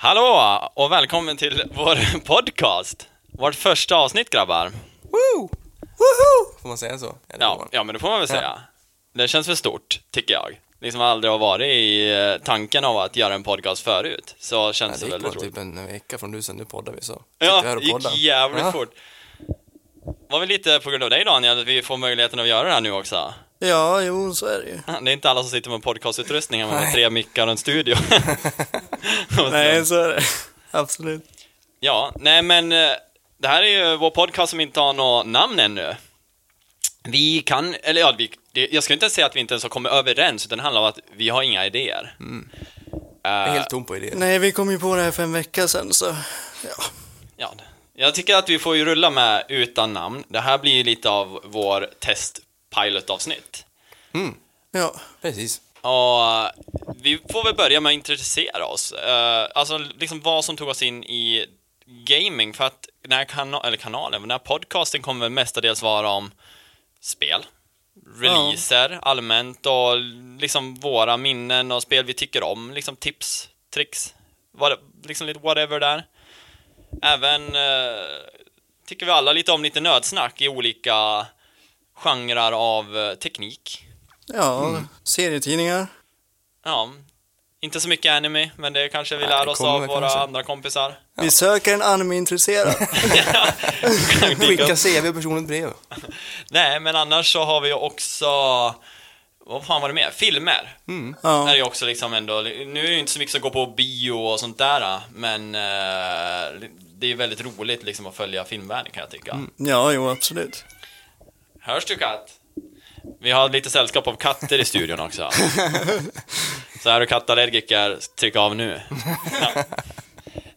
Hallå och välkommen till vår podcast. Vårt första avsnitt grabbar. Woo! Woohoo! Får man säga så? Eller Ja, ja men det får man väl säga. Det känns för stort, tycker jag. Liksom aldrig har varit i eh, tanken av att göra en podcast förut. Så Ja, känns det det gick väldigt bara roligt. typ en vecka från du sen, nu poddar vi så. Ja, Sitter här och det gick jävligt Ja. fort. Var väl lite på grund av dig Daniel, att vi får möjligheten att göra det här nu också. Ja, jo, så är det ju. Det är inte alla som sitter med podcastutrustning med tre mickar och en studio. Nej, så är det. Absolut. Ja, nej men eh, det här är ju vår podcast som inte har något namn ännu. Vi kan, eller ja, vi, det, jag ska inte säga att vi inte ens har kommit överens, utan det handlar om att vi har inga idéer. Jag är Eh, helt tom på idéer. Nej, vi kom ju på det här för en vecka sedan, så ja. ja, jag tycker att vi får ju rulla med utan namn. Det här blir ju lite av vår test-pilot-avsnitt. Mm, ja. precis. Och vi får väl börja med att intressera oss. Eh, alltså liksom vad som tog oss in i gaming. För att den här kana- eller kanalen, den här podcasten kommer väl mestadels vara om spel, releaser allmänt och liksom våra minnen och spel vi tycker om. Liksom tips, tricks, vad, liksom lite whatever där. Även eh, tycker vi alla lite om lite nödsnack i olika genrer av eh, teknik. Ja, serietidningar. Ja, inte så mycket anime, men det kanske vi lär det oss av våra kanske. andra kompisar. Vi söker en anime-intresserad. Skicka CV och personligt brev. Nej, men annars så har vi ju också... Vad fan var det mer? Filmer. Mm. Är Ja. ju också liksom ändå... Nu är det ju inte så mycket som går på bio och sånt där, men eh, det är ju väldigt roligt liksom att följa filmvärlden kan jag tycka. ja, jo, absolut. Hörs du katt? Vi har lite sällskap av katter i studion också. Så är du kattallergiker, tryck av nu. Ja.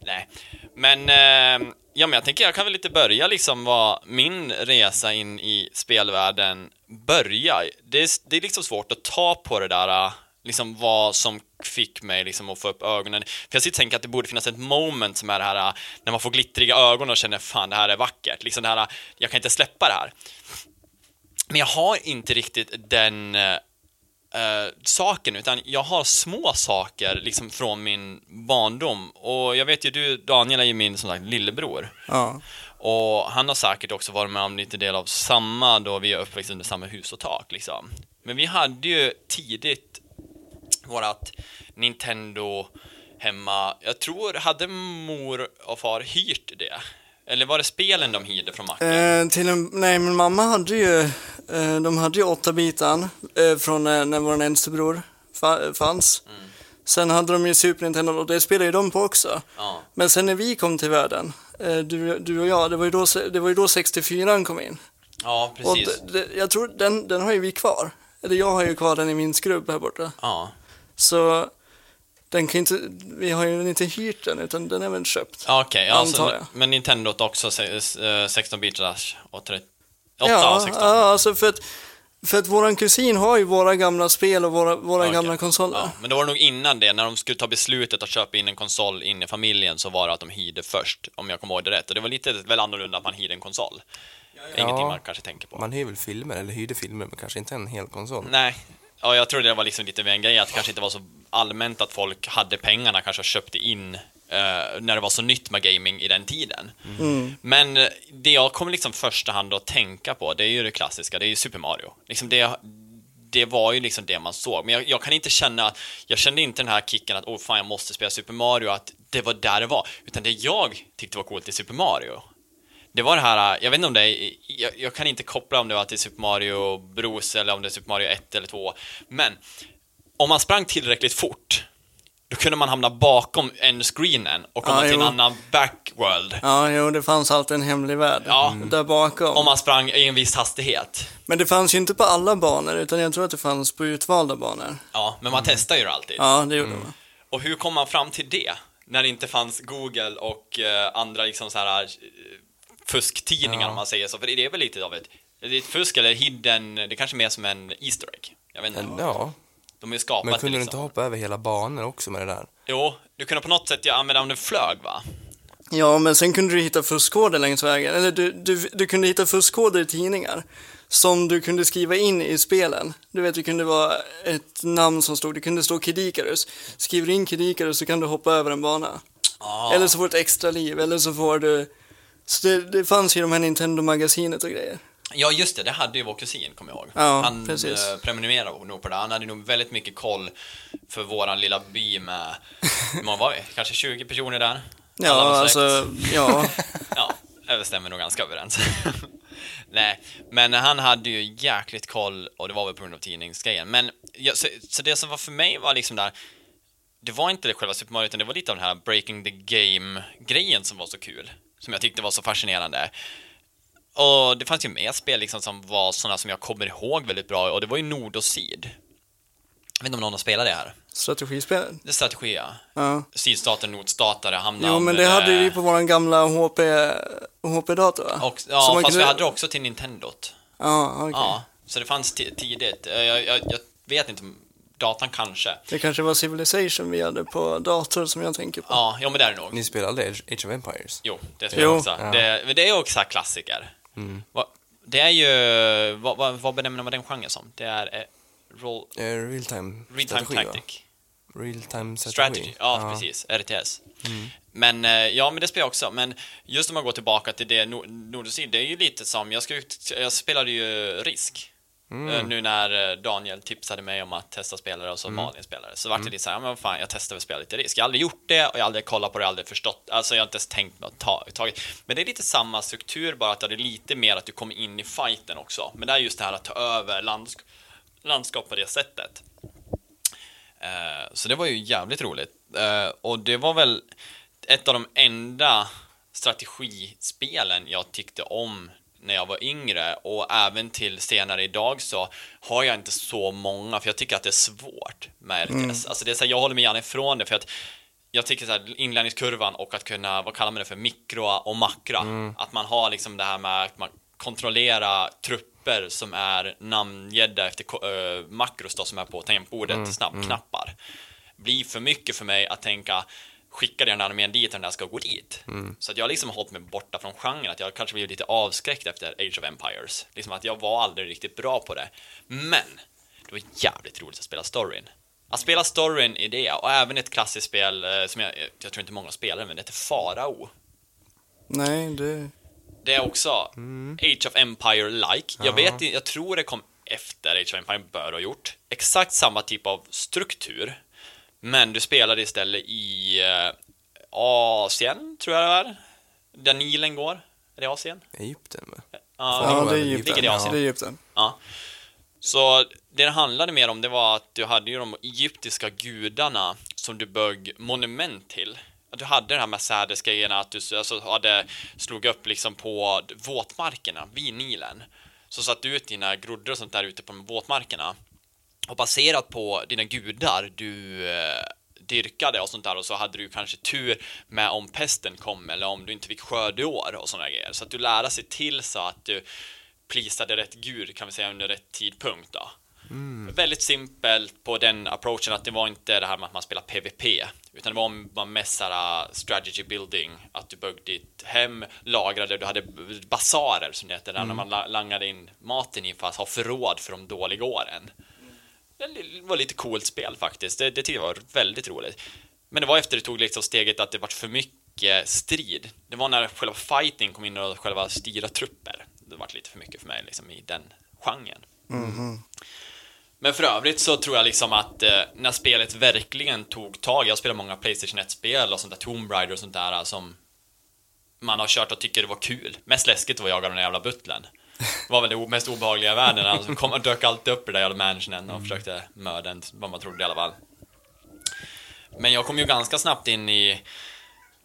Nej, men, eh, ja, men jag tänker jag kan väl lite börja liksom vad min resa in i spelvärlden börjar. Det är, det är liksom svårt att ta på det där, eh, liksom vad som fick mig liksom att få upp ögonen. För jag sitter och tänker att det borde finnas ett moment som är det här eh, när man får glittriga ögon och känner fan det här är vackert. Liksom det här, jag kan inte släppa det här. Men jag har inte riktigt den eh, saken, utan jag har små saker liksom från min barndom. Och jag vet ju, du Daniel är ju min som sagt lillebror. Ja. Och han har säkert också varit med om lite del av samma då vi är uppväxta under samma hus och tak liksom. Men vi hade ju tidigt vårat Nintendo hemma. Jag tror, hade mor och far hyrt det? Eller var det spelen de hyrde från macken? Eh, till en, nej, men mamma hade ju, eh, de hade ju åtta bitan eh, från eh, när vår äldste bror fa- fanns. Mm. Sen hade de ju Super Nintendo och det spelade ju de på också. Ja. Men sen när vi kom till världen, eh, du, du och jag, det var ju då, det var ju då 64 kom in. Ja, Och precis. det, jag tror den, den har ju vi kvar. Eller jag har ju kvar den i min skrubb här borta. Ja. Så den kan inte, vi har ju inte hyrt den utan den är väl köpt. Ja, Okej, ja, Antar så- jag. men Nintendo också se- eh, 16 bitars och 30, 8 ja, och 16. ja, alltså för att, för att våran kusin har ju våra gamla spel och våra, våra Okej. gamla konsoler. Ja, men det var nog innan det, när de skulle ta beslutet att köpa in en konsol in i familjen så var det att de hyrde först, om jag kommer ihåg det rätt. Och det var lite väl annorlunda att man hyrde en konsol. Ingenting man kanske tänker på. Man hyr väl filmer, eller hyrde filmer, men kanske inte en hel konsol. Nej, ja, jag tror det var liksom lite mer en grej att det kanske inte var så allmänt att folk hade pengarna kanske och köpte in eh, när det var så nytt med gaming i den tiden. Mm. Men eh, det jag kommer liksom första hand att tänka på, det är ju det klassiska, det är ju Super Mario. Liksom det, det var ju liksom det man såg. Men jag, jag kan inte känna, jag kände inte den här kicken att oh fan jag måste spela Super Mario, att det var där det var. Utan det jag tyckte var coolt i Super Mario, det var det här, jag vet inte om det är, jag, jag kan inte koppla om det var till Super Mario Bros eller om det är Super Mario 1 eller 2, men om man sprang tillräckligt fort, då kunde man hamna bakom en screenen och komma Ja, till en annan backworld. Ja, jo, det fanns alltid en hemlig värld Ja. där bakom. Om man sprang i en viss hastighet. Men det fanns ju inte på alla banor, utan jag tror att det fanns på utvalda banor. Ja, men man testar ju det alltid. Ja, det gjorde man. Och hur kom man fram till det? När det inte fanns Google och eh, andra liksom så här eh, fusktidningar Ja. om man säger så. För det är väl lite av ett, det är ett fusk eller hidden, det är kanske mer som en Easter egg. Jag vet inte. Ja, De ju skapat men kunde du liksom. inte hoppa över hela banor också med det där? Jo, du kunde på något sätt ja, använda om du flög va? Ja, men sen kunde du hitta fuskkoder längs vägen. Eller du, du, du kunde hitta fuskkoder i tidningar. som du kunde skriva in i spelen. Du vet, det kunde vara ett namn som stod, det kunde stå Kid Icarus. Skriver du in Kid Icarus så kan du hoppa över en bana. Ah. Eller så får du ett extra liv, eller så får du... Så det, det fanns ju de här Nintendo-magasinet och grejer. Ja, just det. Det hade ju vår kusin, kommer jag ihåg. Ja, han precis. eh, prenumererade nog på det. Han hade nog väldigt mycket koll för våran lilla by med, hur många var vi? Kanske 20 personer där? Ja, alltså, ja. Ja, det stämmer nog ganska överens. Nej, men han hade ju jäkligt koll och det var väl på grund av tidningsgrejen. Men ja, så, så det som var för mig var liksom där, det var inte det själva Super Mario utan det var lite av den här breaking the game-grejen som var så kul. Som jag tyckte var så fascinerande. Och det fanns ju mer spel liksom som var sådana som jag kommer ihåg väldigt bra och det var ju Nord och Syd. Jag vet inte om någon har spelat det här. Strategispel. Det är strategi, ja. Ja. Sydstater, nordstater, hamnar... Jo, men det hade vi på våran gamla HP, HP-dator va? Och, ja, fast kunde- vi hade det också till Nintendot. Ja, okej. Ja, så det fanns ti- tidigt. Jag, jag, jag vet inte, datan kanske. Det kanske var Civilization vi hade på dator som jag tänker på. Ja, jo men det är det nog. Ni spelade aldrig Age of Empires? Jo, det spelar jag också. Ja. Det, men det är också klassiker. Va, det är ju, vad, vad, vad benämner man den genren som? Det är eh, roll, Eh, real time real time strategi, va? tactic. Real time Strategy, strategi. ja, precis. RTS. Men, eh, ja, men det spelar jag också. Men just om man går tillbaka till det Nord- Nord och Syd, det är ju lite som, jag, ska, ut- jag spelade ju Risk. Eh, Nu när eh, Daniel tipsade mig om att testa spelare och så Malin spelare. Så vart det lite såhär, men vad fan, jag testar väl spela lite Risk. Jag har aldrig gjort det och jag har aldrig kollat på det, aldrig förstått. Alltså jag har inte ens tänkt mig att ta tagit. Men det är lite samma struktur, bara att det är lite mer att du kommer in i fighten också. Men det är just det här att ta över landsk landskap på det sättet. Eh, Så det var ju jävligt roligt. Eh, Och det var väl ett av de enda strategispelen jag tyckte om när jag var yngre och även till senare idag så har jag inte så många för jag tycker att det är svårt med RTS. Alltså det är så här, jag håller mig gärna ifrån det för att jag tycker så här, inlärningskurvan och att kunna, vad kallar man det för, mikroa och makra. Att man har liksom det här med att man kontrollera trupper som är namngedda efter eh, makros då, som är på tangentbordet, snabbknappar. Blir för mycket för mig att tänka skicka den armén dit och den där ska gå dit. Så att jag har liksom hållit mig borta från genren, att jag kanske blivit lite avskräckt efter Age of Empires. Liksom att jag var aldrig riktigt bra på det. Men det var jävligt roligt att spela storyn. Att spela storyn i det, och även ett klassiskt spel eh, som jag, jag tror inte många spelar, men det heter Farao. Nej, det... Det är också Age of Empire-like. Jag vet jag tror det kom efter Age of Empire bör ha gjort. Exakt samma typ av struktur. Men du spelade istället i eh, Asien, tror jag det är. Där Nilen går. Är det Asien? Egypten, va? Ja, Ja, det är ligger Egypten. i Asien. Det är Egypten. Ja. Så det det handlade mer om det var att du hade ju de egyptiska gudarna som du bög monument till. Att du hade de här Mercedes-grejerna, att du alltså, hade, slog upp liksom på våtmarkerna vid Nilen. Så satte du ut dina groddar och sånt där ute på de våtmarkerna. Och baserat på dina gudar du eh, dyrkade och sånt där och så hade du kanske tur med om pesten kom eller om du inte fick skördeår och såna grejer. Så att du lärde sig till så att du plisade rätt gud kan vi säga under rätt tidpunkt då. Väldigt simpelt på den approachen att det var inte det här med att man spelar PVP utan det var var mest såhär, uh, strategy building att du byggde ditt hem, lagrade, du hade basarer som det heter där när man la- langade in maten i för att ha förråd för de dåliga åren. Det var lite coolt spel faktiskt. Det, det tyckte jag var väldigt roligt. Men det var efter det tog liksom steget att det var för mycket strid. Det var när själva fighting kom in och själva styra trupper. Det var lite för mycket för mig liksom i den genren. Men för övrigt så tror jag liksom att eh, när spelet verkligen tog tag, jag spelar många Playstation 1-spel och sånt där Tomb Raider och sånt där som man har kört och tycker det var kul. Mest läskigt var att jaga den där jävla butlern. Det var väl det mest obehagliga i världen. Han kom och dök alltid upp i den där jävla mansionen och försökte mörda en, vad man trodde i alla fall. Men jag kom ju ganska snabbt in i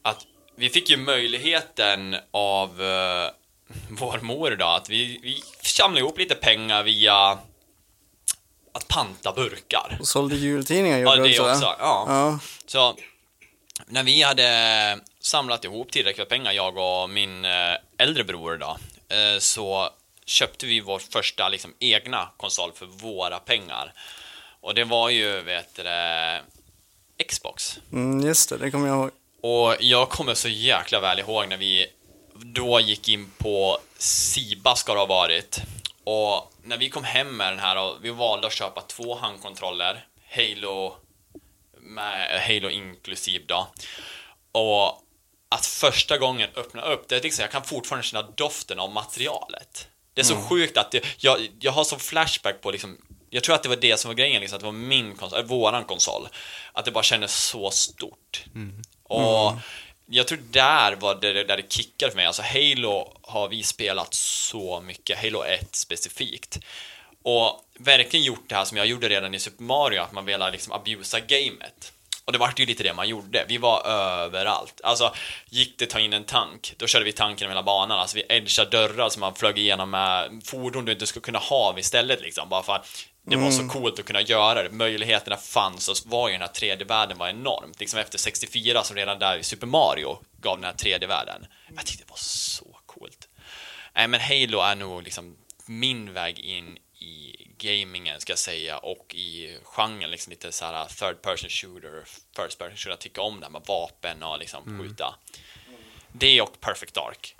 att vi fick ju möjligheten av uh, vår mor då, att vi, vi samlade ihop lite pengar via att panta burkar. Och sålde jultidningar Ja, gjorde det du va? också. Ja. Ja. Så när vi hade samlat ihop tillräckligt med pengar, jag och min eh, äldre bror då, eh, så köpte vi vår första liksom, egna konsol för våra pengar. Och det var ju, vet du Xbox. Mm, just det, det kommer jag ihåg. Och jag kommer så jäkla väl ihåg när vi då gick in på Siba ska det ha varit Och när vi kom hem med den här och vi valde att köpa två handkontroller, Halo med Halo inklusiv då. Och att första gången öppna upp, det är liksom, jag kan fortfarande känna doften av materialet. Det är så sjukt att det, jag, jag har som flashback på liksom, jag tror att det var det som var grejen, liksom, att det var min konsol, eller våran konsol. Att det bara kändes så stort. Och jag tror där var det där det kickade för mig. Alltså Halo har vi spelat så mycket, Halo 1 specifikt. Och verkligen gjort det här som jag gjorde redan i Super Mario, att man ville liksom abusa gamet. Och det vart ju lite det man gjorde. Vi var överallt. Alltså, gick det ta in en tank, då körde vi tanken över hela banan. Alltså, vi edgade dörrar som man flög igenom med fordon du inte skulle kunna ha istället liksom. Bara för att det var så coolt att kunna göra det. Möjligheterna fanns och var ju den här 3D-världen var enormt. Liksom efter 64 som redan där i Super Mario gav den här 3D-världen. Jag tyckte det var så coolt. Nej, men Halo är nog liksom min väg in i gamingen ska jag säga och i genren liksom lite så här third person shooter, first person shooter, jag tycker om det här med vapen och liksom skjuta. Det och Perfect Dark.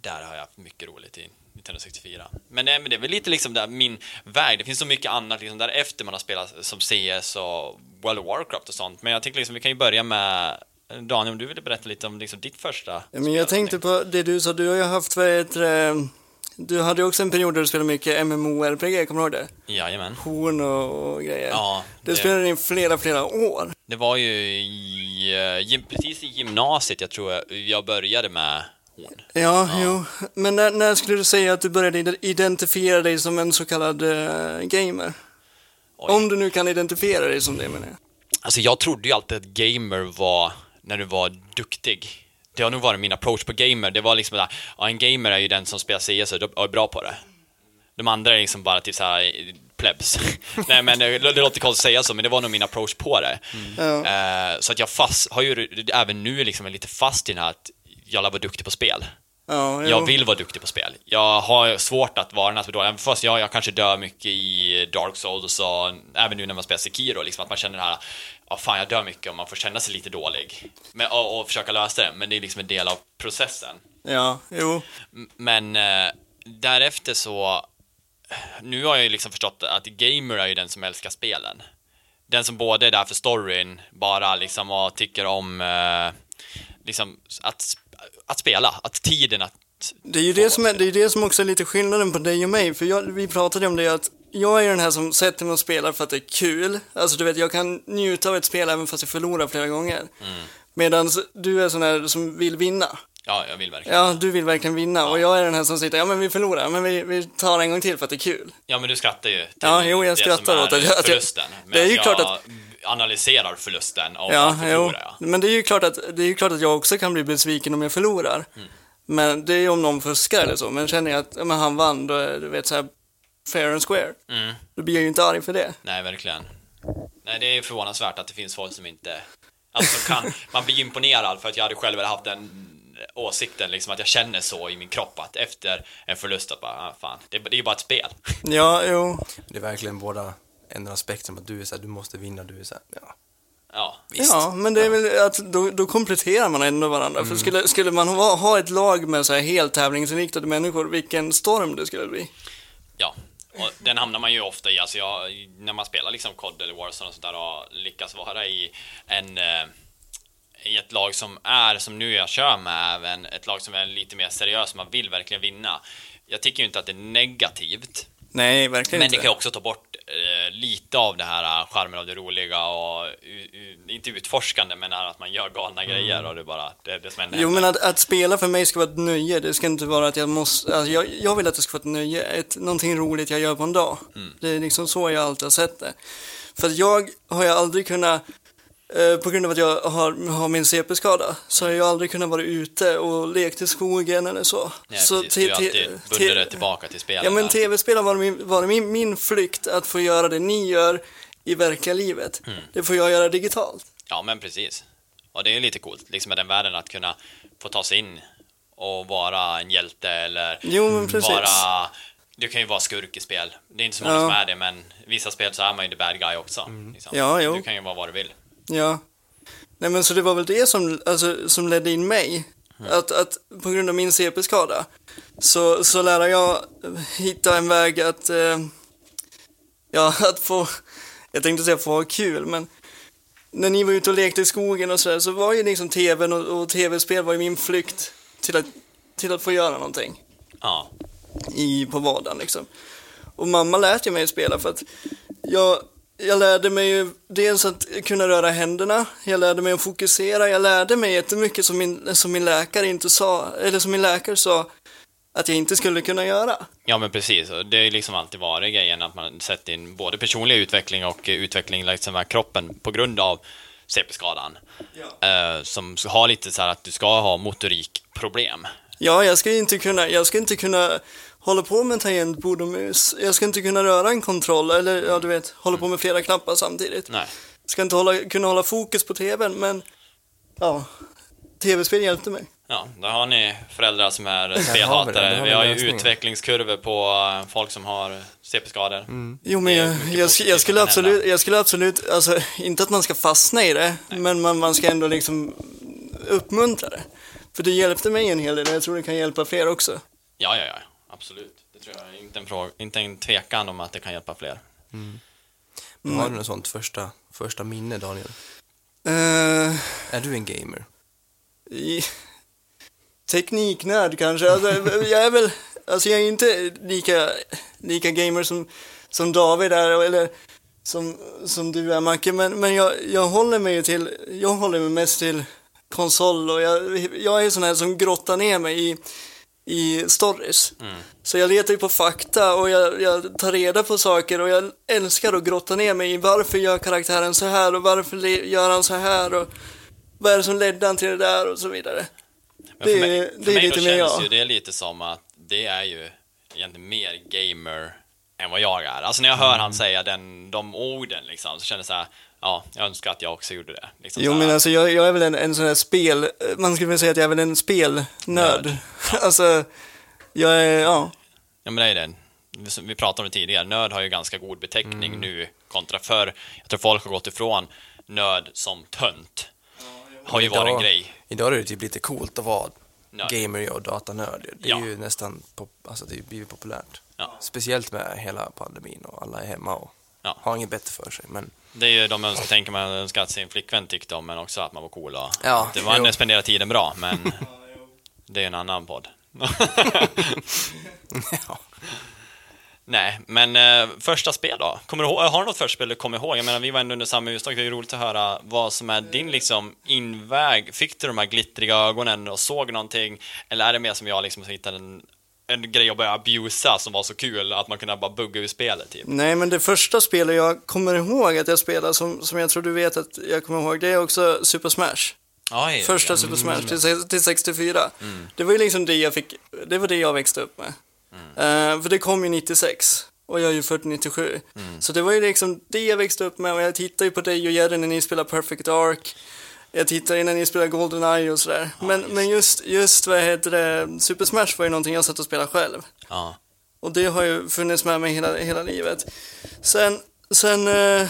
Där har jag haft mycket roligt i 1964. Men, nej, men det är väl lite liksom där min väg. Det finns så mycket annat liksom därefter man har spelat som CS och World of Warcraft och sånt. Men jag tänker liksom vi kan ju börja med Daniel, om du ville berätta lite om liksom ditt första Ja, men jag tänkte på det du sa, du har ju haft, vad heter det, du hade ju också en period där du spelade mycket MMORPG, kommer du ihåg det? Jajamän. Horn och, och grejer. Ja, det det- spelade i flera, flera år. Det var ju i, eh, precis i gymnasiet jag tror jag, jag började med horn. Ja, jo. Men när, när skulle du säga att du började ide- identifiera dig som en så kallad eh, gamer? Oj. Om du nu kan identifiera dig som det menar jag. Alltså jag trodde ju alltid att gamer var när du var duktig. Det har nog varit min approach på gamer. Det var liksom där, ja en gamer är ju den som spelar CS och är bra på det. De andra är liksom bara typ såhär plebs. Nej men det, det låter konstigt att säga så, men det var nog min approach på det. Ja. Eh, så att jag fast, har ju även nu liksom lite fast i den här att jag vill vara duktig på spel. Ja. Jag vill vara duktig på spel. Jag har svårt att vara den här som är dålig. Fast jag, jag kanske dör mycket i Dark Souls och även nu när man spelar Sekiro, liksom, att man känner det här, ja fan jag dör mycket och man får känna sig lite dålig. Men, och, och försöka lösa det, men det är liksom en del av processen. Ja, jo. Men eh, därefter så, nu har jag ju liksom förstått att gamer är ju den som älskar spelen. Den som både är där för storyn, bara liksom och tycker om eh, liksom att, att spela, att tiden att Det är ju det som, är, det är det som också är lite skillnaden på dig och mig. För jag, vi pratade om det att jag är den här som sätter mig och spelar för att det är kul. Alltså du vet, jag kan njuta av ett spel även fast jag förlorar flera gånger. Mm. Medan du är sån här som vill vinna. Ja, jag vill verkligen. Ja, du vill verkligen vinna. Och jag är den här som sitter, ja men vi förlorar, men vi, vi tar en gång till för att det är kul. Ja, men du skrattar ju Ja, jo, jag skrattar åt att jag- förlusten. det är ju klart att- analyserar förlusten och Ja, jo. förlorar jag. Men det är ju klart att, det är ju klart att jag också kan bli besviken om jag förlorar. Mm. Men det är ju om någon fuskar eller så. Men känner jag att ja, men han vann, då är det vet, så här, fair and square. Mm. Då blir jag ju inte arg för det. Nej, verkligen. Nej, det är förvånansvärt att det finns folk som inte... Alltså kan, man blir imponerad för att jag hade själv haft den åsikten liksom att jag känner så i min kropp att efter en förlust att bara, ah, fan, det, det är ju bara ett spel. Ja, jo. Det är verkligen båda ändrar aspekten att du är så här, du måste vinna, du är så här, ja. Ja, Visst. Ja, men det är väl att då, då kompletterar man ändå varandra. Mm. För skulle, skulle man ha, ha ett lag med så här helt tävlingsinriktade människor, vilken storm det skulle bli. ja. Och den hamnar man ju ofta i, alltså jag, när man spelar liksom COD eller Warzone och sådär och lyckas vara i en eh, i ett lag som är, som nu jag kör med, även ett lag som är lite mer seriöst, man vill verkligen vinna. Jag tycker ju inte att det är negativt, Nej, verkligen Men inte. det kan ju också ta bort lite av det här eh, charmen av det roliga och inte utforskande men att man gör galna grejer och det bara det, det som händer. Jo, men att, att spela för mig ska vara ett nöje. Det ska inte vara att jag måste... Alltså jag, jag vill att det ska vara ett nöje, ett, någonting roligt jag gör på en dag. Mm. Det är liksom så jag alltid har sett det. För att jag har ju aldrig kunnat, eh, på grund av att jag har, har min CP-skada, så har jag aldrig kunnat vara ute och lekt i skogen eller så. Nej, så precis, du har alltid bundit dig tillbaka till spelet. Ja, men tv-spel har varit, min, varit min, min flykt att få göra det ni gör i verkliga livet. Mm. Det får jag göra digitalt. Ja, men precis. Och det är ju lite coolt, liksom med den världen att kunna få ta sig in och vara en hjälte eller Jo, men precis. vara... Du kan ju vara skurk i spel. Det är inte så många Ja. som är det, men vissa spel så är man ju the bad guy också. Liksom. Ja, jo. Du kan ju vara vad du vill. Ja. Nej men så det var väl det som, alltså, som ledde in mig Att, att på grund av min CP-skada så, så lär jag hitta en väg att, eh, ja, att få, jag tänkte säga få ha kul, men när ni var ute och lekte i skogen och sådär så var ju liksom tvn och, och tv-spel var ju min flykt till att, till att få göra någonting Ja. i, på vardagen liksom. Och mamma lät ju mig spela för att jag, jag lärde mig ju dels att kunna röra händerna, jag lärde mig att fokusera, jag lärde mig jättemycket som min, som min läkare inte sa, eller som min läkare sa att jag inte skulle kunna göra. Ja, men precis. Det är ju liksom alltid varit grejen att man sätter in både personlig utveckling och utveckling liksom av kroppen på grund av CP-skadan. Eh, som har lite så här att du ska ha motorikproblem. Ja, jag ska inte kunna, jag ska inte kunna hålla på med tangentbord och mus. Jag ska inte kunna röra en kontroll, eller ja, du vet, hålla på med flera knappar samtidigt. Nej. Ska inte hålla, kunna hålla fokus på tvn, men ja, tv-spel hjälpte mig. Ja, där har ni föräldrar som är spelhatare. Vi vi har ju utvecklingskurvor på eh, folk som har CP-skador. Jo, men jag, jag, jag, skulle absolut, jag skulle absolut, alltså inte att man ska fastna i det, men man, man ska ändå liksom uppmuntra det. För det hjälpte mig en hel del och jag tror det kan hjälpa fler också. Ja, ja, ja. Absolut. Det tror jag. Inte en, fråga, inte en tvekan om att det kan hjälpa fler. Men Har du något sånt första, första minne, Daniel? Uh, Är du en gamer? i, tekniknörd kanske, alltså, jag är väl, alltså jag är inte lika, lika gamer som, som David är, eller som, som du är Macke, men, men jag, jag håller mig till, jag håller mig mest till konsol och jag, jag är sån här som grottar ner mig i, i stories. Så jag letar ju på fakta och jag, jag tar reda på saker och jag älskar att grotta ner mig i varför gör karaktären så här och varför gör han så här och vad är det som ledde han till det där och så vidare. Men Det för mig, för det är mig lite mer jag. ju det lite som att det är ju egentligen mer gamer än vad jag är. Alltså när jag hör Mm. han säga den, de orden liksom, så känner jag så här, ja, jag önskar att jag också gjorde det. Liksom Jo men alltså jag, jag är väl en, en sån här spel, man skulle väl säga att jag är väl en spelnörd. Nörd. alltså, jag är, ja. Ja men det är det. Vi- pratade om det tidigare, nörd har ju ganska god beteckning Mm. nu kontra förr. Jag tror folk har gått ifrån nörd som tönt. Har ju varit en grej. Idag är det typ lite coolt att vara Nörd. gamer och datanörd. Det är Ja. ju nästan, pop, alltså det har blivit populärt. Ja. Speciellt med hela pandemin och alla är hemma och Ja. har inget bättre för sig. Men Det är ju de önskar, tänker man önskar att sin flickvän tyckte om, men också att man var cool och Ja, det var jo. spendera tiden bra, men det är en annan podd. ja. Nej, men eh, första spel då? Kommer du ihåg, har du något första spel du kommer ihåg? Jag menar, vi var ändå under samma hustak, det är ju roligt att höra vad som är din liksom inväg. Fick du de här glittriga ögonen och såg någonting? Eller är det mer som jag liksom som hittade en, en grej att börja abusa som var så kul att man kunde bara bugga ur spelet typ? Nej men det första spelet jag kommer ihåg att jag spelade, som, som jag tror du vet att jag kommer ihåg, det är också Super Smash. Oj, Första ja. Super Smash till, se- till 64. Det var ju liksom det jag fick, det var det jag växte upp med. Eh, för det kom ju 96 och jag är ju född 97. Så det var ju liksom det jag växte upp med och jag tittade ju på dig och Jerry när ni spelade Perfect Dark. Jag tittade ju när ni spelade Goldeneye och sådär. men, just men just, just vad heter det, Super Smash var ju någonting jag satt och spelade själv. Ja. Och det har ju funnits med mig hela, hela livet. Sen, sen eh,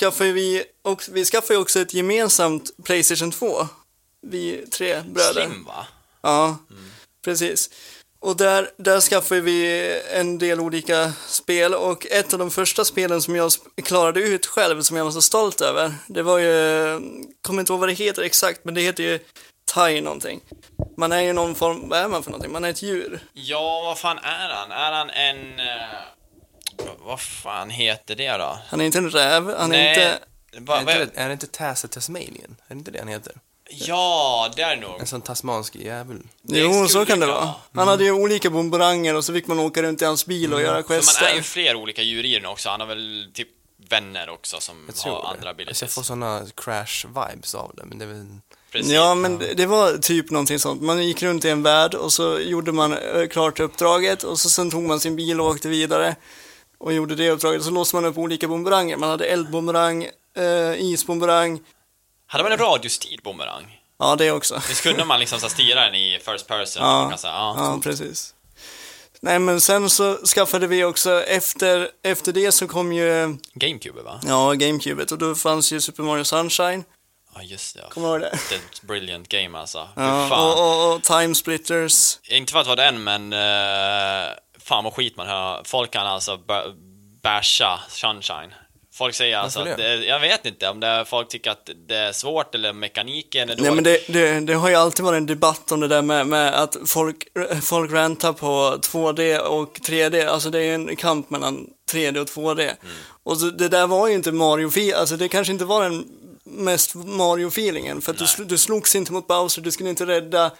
skaffade vi, och, vi skaffade ju också ett gemensamt Playstation 2. Vi tre bröder. Slim va? Ja, precis. Och där, där skaffade vi en del olika spel och ett av de första spelen som jag klarade ut själv, som jag var så stolt över, det var ju, kommer inte ihåg vad det heter exakt, men det heter ju Thai någonting. Man är ju någon form, vad är man för någonting? Man är ett djur. Ja, vad fan är han? Är han en... eh, vad fan heter det då? Han är inte en räv, han är Nej, inte... va, är, det inte, är det inte Taz Tasmanian? Är det inte det han heter? Ja, det är det nog. En sån tasmansk jävel. Det Jo, så kan det vara. Han hade ju olika bumberanger och så fick man åka runt i hans bil och göra För man gester. är ju fler olika djur i den också. Han har väl typ vänner också som Jag tror har det. andra Alltså, abilities. jag får såna crash-vibes av det, men det är väl... Precis. Ja, men det, det var typ någonting sånt. Man gick runt i en värld och så gjorde man eh, klart uppdraget och så sen tog man sin bil och åkte vidare och gjorde det uppdraget. Så låste man upp olika bumberanger. Man hade eldbumerang, eh, isbumerang, Hade man en radiostyrd bumerang? ja det också. Visst kunde man liksom så styra den i first person? Ja. Kan säga, ja. Ja, precis. Nej, men sen så skaffade vi också, efter, efter det så kom ju, Gamecube va? ja, GameCubet och då fanns ju Super Mario Sunshine. Ja, just det. ja. Kommer du ihåg det? Det är ett brilliant game alltså. Ja, fan. och, och, och Time Splitters. Inte för att vara den, men uh, fan vad skit man hör. Folk kan alltså ba- basha Sunshine. Folk säger alltså att det? det, jag vet inte om det är, folk tycker att det är svårt eller mekaniken är Nej dålig. men det, det, det har ju alltid varit en debatt om det där med, med att folk, folk rantar på 2D och 3D. Alltså det är ju en kamp mellan 3D och 2D. Mm. Och så, det där var ju inte mario alltså det kanske inte var den mest Mario-feelingen. För att du, Nej. du slogs inte mot Bowser, du skulle inte rädda...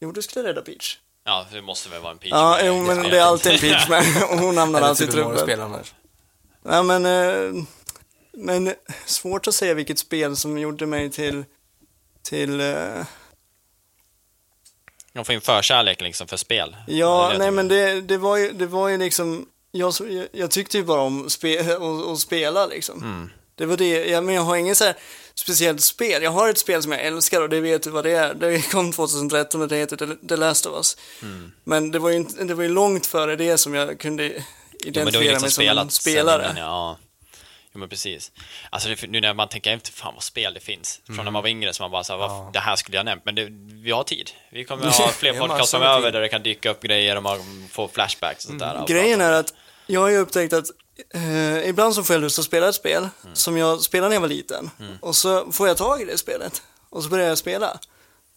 Jo, du skulle rädda Peach. Ja, det måste väl vara en Peach Ja, jo, men det är alltid en Peach med och hon hamnar alltid i Super trubbel. Ja, men, eh, men svårt att säga vilket spel som gjorde mig till, till eh, De får en förkärlek liksom för spel. Ja, nej jag men det, det, var ju, det var ju liksom, jag, jag, jag tyckte ju bara om spe, spela liksom. Mm. Det var det, ja, men jag har inget så här speciellt spel. Jag har ett spel som jag älskar och det vet du vad det är. Det kom 2013 och det heter The- Last of Us. Mm. Men det var, ju det var ju långt före det som jag kunde Identifiera liksom mig som en sen spelare. innan, ja. Jo men precis. Alltså det, nu när man tänker efter, fan vad spel det finns. Från när man var yngre så man bara så här, vad, Ja. det här skulle jag nämnt. Men det, vi har tid. Vi kommer ha fler podcast framöver där det kan dyka upp grejer och man får flashbacks och sånt där. Grejen är att jag har ju upptäckt att eh, ibland så får jag lust att spela ett spel Mm. som jag spelade när jag var liten. Och så får jag tag i det spelet och så börjar jag spela.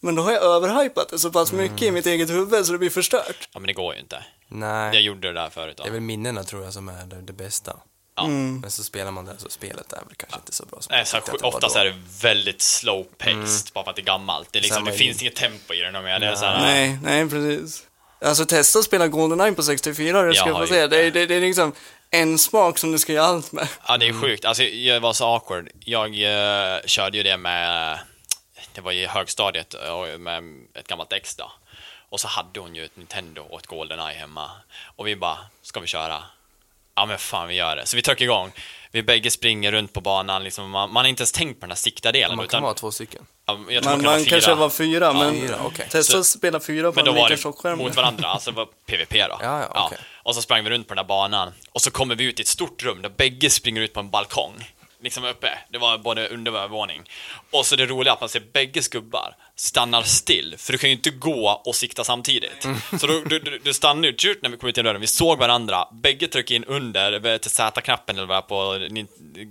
Men då har jag överhypat det så pass mycket Mm. i mitt eget huvud så det blir förstört. Ja men det går ju inte. Jag Nej, gjorde det där förut. det är väl minnena tror jag som är det, det bästa. Ja. Mm. Men så spelar man det så spelet är väl kanske inte så bra som Nej, man så här, tyckte att det var oftast då. är det väldigt slow paced bara för att det är gammalt. Det, är liksom, Samma det i- finns inget tempo i det något mer. Det är så här, Nej, nej precis. Alltså testa att spela Goldeneye på 64, det ska Jag jag har få gjort Det, är- det. det, det är liksom en smak som du ska göra allt med. Ja, det är sjukt. Alltså, jag var så awkward. Jag eh, körde ju det med, det var i högstadiet, och med ett gammalt ex då. Och så hade hon ju ett Nintendo och ett Goldeneye hemma. Och vi bara, ska vi köra? Ja men fan vi gör det. Så vi trycker igång. Vi bägge springer runt på banan, liksom, man, man har inte ens tänkt på den här siktardelen. Man utan, kan vara två stycken. ja, jag tror Man, det kan vara man fyra. kanske var fyra, men fyra, okej. testa Så- att spela fyra på Men då en liten tjockskärm. mot varandra, alltså det var PVP då. Ja, ja, okej. Och så sprang vi runt på den där banan. Och så kommer vi ut i ett stort rum där bägge springer ut på en balkong. Liksom uppe. Det var både under och övervåning. Och så det roliga är att man ser bägge skubbar stannar still. För du kan ju inte gå och sikta samtidigt. Mm. Så du, du, du, du stannar ju tjut när vi kom ut genom dörren. Vi såg varandra. Bägge tryckte in under till Z-knappen eller vad det på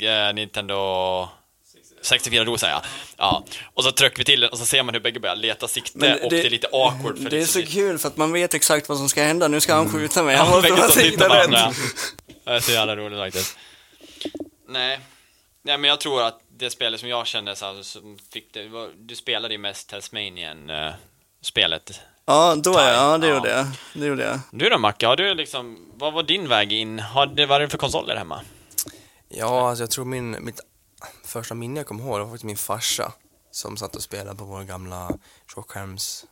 eh, Nintendo 64 då säger jag. Ja. Och så trycker vi till den och så ser man hur bägge börjar leta sikte Men och det är lite awkward. För Det är liksom så kul för att man vet exakt vad som ska hända. Nu ska han skjuta mig. Han Ja, måste vara sikta rätt. Det är så jävla roligt faktiskt. Nej. Nej, men jag tror att det spelet som jag kände så som fick det, var, du spelade ju mest Tasmanian-spelet. Ja, då är jag. Ja, det Ja. gjorde jag. Det gjorde jag. Du då Macke, har du liksom, vad var din väg in? Har det, vad är det för konsoler hemma? Ja, alltså jag tror min, mitt första minne jag kommer ihåg var faktiskt min farsa som satt och spelade på vår gamla tjockskärms...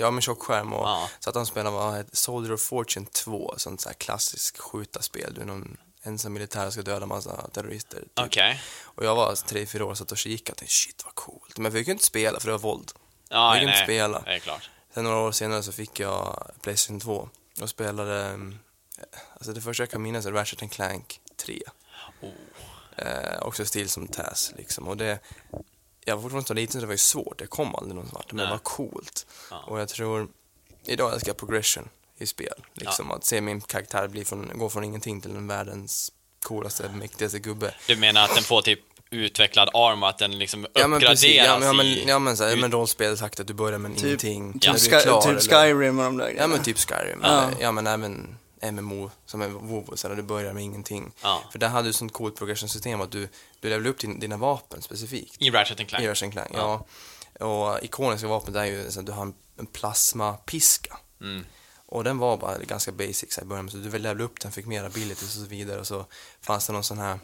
Ja, men tjockskärm och Ja. satt han och spelade vad heter, Soldier of Fortune 2, sånt så här klassiskt skjutarspel. Du är någon ensam militär ska döda massa terrorister. Typ. Okej. Och jag var tre, fyra år och satt och kikade och tänkte shit vad coolt. Men jag fick ju inte spela för det var våld. Ja, Jag inte nej, spela. Det är klart. Sen några år senare så fick jag Playstation 2 och spelade, mm, alltså det första jag kan minnas är Ratchet Clank 3. Oh. Eh, också stil som Taz liksom. Och det, jag var fortfarande så liten så det var ju svårt, jag kom aldrig någon vart, men det var coolt. Ja. Och jag tror, idag älskar jag progression i spel. Liksom att se min karaktär bli från, gå från ingenting till den världens coolaste, mäktigaste gubbe. Du menar att den får typ utvecklad arm och att den liksom Ja men uppgraderas precis, ja men, ja, men, ja, men, så här, ut- men rollspelsaktigt att du börjar med Typ- ingenting. Typ, när du Sky, är klar, typ eller- Skyrim och de där Ja grejerna. men typ Skyrim, Ja. eller, ja men även MMO som är WoW, så där du börjar med ingenting. Ja. För där hade du sånt coolt progression-system att du, du levlar upp din, dina vapen specifikt. I Ratchet Clank. I Ratchet Clank, Ja. ja. Och ikoniska vapen där är ju så att du har en, en plasmapiska. Mm. Och den var bara ganska basic i början, så du väl levlade upp den, fick mer abilities och så vidare och så fanns det någon sån här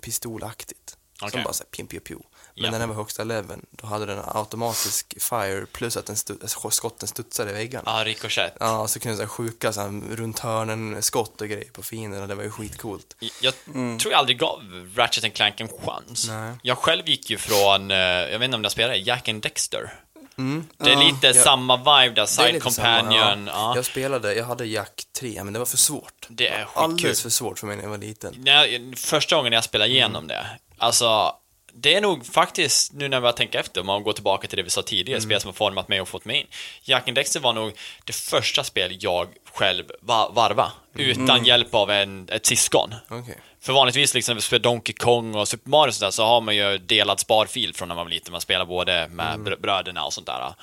pistolaktigt. Okej. Som bara såhär pim pim pim. Men Ja. när den var högsta leveln, då hade den automatisk fire plus att den stu- alltså, skotten studsade i väggarna. Ja, Ricochet. Ja, så kunde här sjuka så här, runt hörnen skott och grejer på fienderna, det var ju skitcoolt. Jag tror jag aldrig gav Ratchet Clank en chans. Nej. Jag själv gick ju från, eh, jag vet inte om jag spelade, Jack and Dexter. Mm. Det är lite Ja. samma vibe där, Side lite samma, Companion. ja. Ja. Jag spelade, jag hade Jack 3, men det var för svårt. Det är skitkul. Alldeles för svårt för mig när jag var liten. När jag, första gången jag spelade igenom det, alltså, det är nog faktiskt, nu när jag tänker efter, om man går tillbaka till det vi sa tidigare, spel som har format mig och fått mig in. Jack and Dexter var nog det första spel jag själv va varva, utan hjälp av en, ett syskon. Okej. För vanligtvis liksom spelar Donkey Kong och Super Mario och sådär, så har man ju delad sparfil från när man var liten. Man spelar både med br- bröderna och sånt där.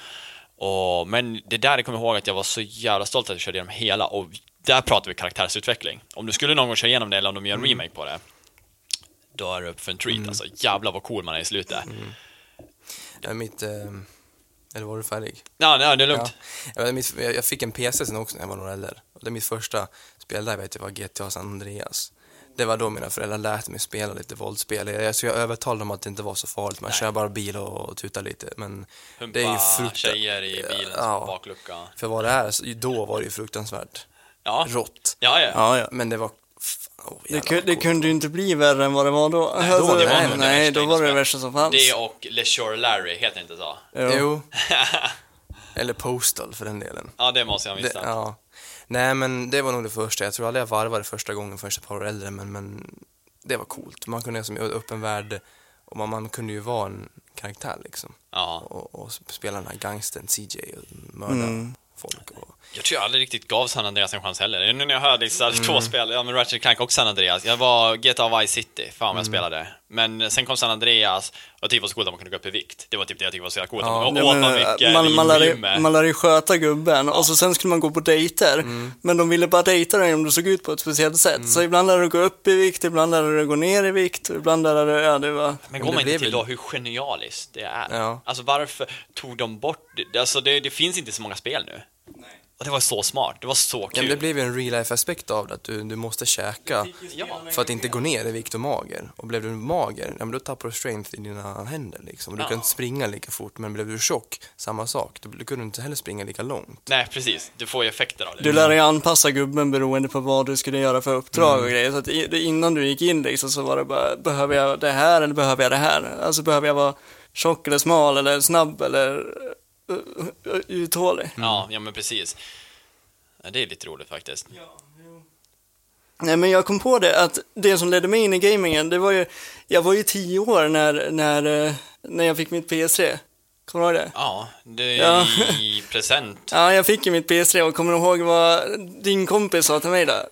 Och, men det där jag kommer ihåg att jag var så jävla stolt att jag körde igenom hela och där pratar vi karaktärsutveckling. Om du skulle någon gång köra igenom det eller om de gör en remake på det, då är det upp för en treat alltså. Jävlar vad cool man är i slutet. Ja, mitt... Eh, eller var du färdig? Ja, nej, det är lugnt. Ja. Ja, mitt, jag fick en PC sen också när jag var några äldre. Det är mitt första spel där vet jag var GTA San Andreas. Det var då mina föräldrar lät mig spela lite våldsspel. Jag, så jag övertalade dem att det inte var så farligt. Man Nej. kör bara bil och, tutar lite. Men Humpa det är ju fruktansvärt. tjejer i bilen Ja. baklucka. För vad det är, då var det ju fruktansvärt Ja, rått. ja, ja. Ja, ja. Men det var... Oh, Det, jävlar ku- vad det kunde ju inte bli värre än vad det var då. Alltså, Nej, då- det var nej, nej, då var det det värsta som fanns. Det och LeSure Larry, heter det inte så? Jo. Jo. Eller Postal för den delen. Ja, det måste jag ha Det, missat. ja. Nej, men det var nog det första. Jag tror aldrig jag varvade första gången förrän ett par år äldre, men, men det var coolt. Man kunde som upp en värld och man, man kunde ju vara en karaktär liksom. Ja. Och, och spela den här gangstern CJ och mörda Mm. Folk. Och, Jag tror jag aldrig riktigt gav San Andreas en chans heller. Nu när jag hörde liksom Mm. två spel, ja men Ratchet Clank och San Andreas. Jag var GTA Vice City, fan vad Mm. jag spelade. Men sen kom San Andreas, och typ var så coolt att man kunde gå upp i vikt. Det var typ det jag tyckte var så jävla coolt. Ja, man Ja, åt men, man mycket man, man, lär, man lär ju sköta gubben och så sen skulle man gå på dejter. Mm. Men de ville bara dejta dig om du såg ut på ett speciellt sätt. Så ibland lär du gå upp i vikt, ibland lär du gå ner i vikt, och ibland lär du, ja det var... Men går det man inte till då hur genialiskt det är? Ja. Alltså varför tog de bort det? Alltså det, det finns inte så många spel nu. Och det var så smart, det var så ja, kul. men det blev ju en real life aspekt av det, att du, du måste käka Ja. för att inte gå ner i vikt och mager. Och blev du mager, ja, men då tappar du strength i dina händer liksom. Du Ja. kan inte springa lika fort, men blev du tjock, samma sak. Då, då kunde du inte heller springa lika långt. Nej, precis. Du får ju effekter av det. Du lär dig anpassa gubben beroende på vad du skulle göra för uppdrag Mm. och grejer. Så att innan du gick in liksom så var det bara, behöver jag det här eller behöver jag det här? Alltså behöver jag vara tjock eller smal eller snabb eller uthållig? Ja, ja men precis. Ja, det är lite roligt faktiskt. Nej men jag kom på det att det som ledde mig in i gamingen, det var ju, jag var ju tio år när, när, eh, när jag fick mitt PS3. Kommer du ihåg det? Ja, det är Ja. i present. Ja, jag fick ju mitt PS3 och kommer du ihåg vad din kompis sa till mig där?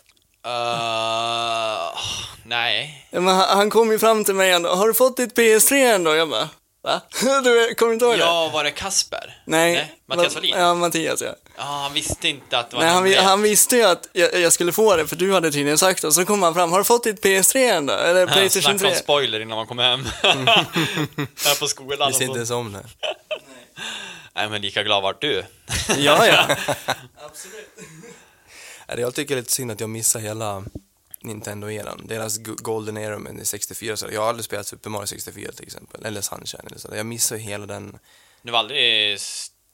Uh, nej. Ja, men han, han kom ju fram till mig ändå, har du fått ditt PS3 ändå? Jag bara, va? Du kommer inte ihåg det? Ja, var det Kasper? Nej. Mattias Va- Wallin? Ja, Mattias ja. Ja, han visste inte att det var Nej, han, vi- han visste ju att jag, jag skulle få det, för du hade tydligen sagt det. Och så kom han fram, har du fått ditt PS3 ändå? Eller Ja, Playstation Snacka 3? om spoiler innan man kom hem. Här på skolan och Visste inte ens om det. Nej, men lika glad vart du. Ja, ja. Eller Jag tycker det är lite synd att jag missar hela Nintendo-eran. Deras Go- Golden Era med 64. Så jag har aldrig spelat Super Mario 64 till exempel. Eller Sunshine eller så. Jag missar hela den. Du var aldrig...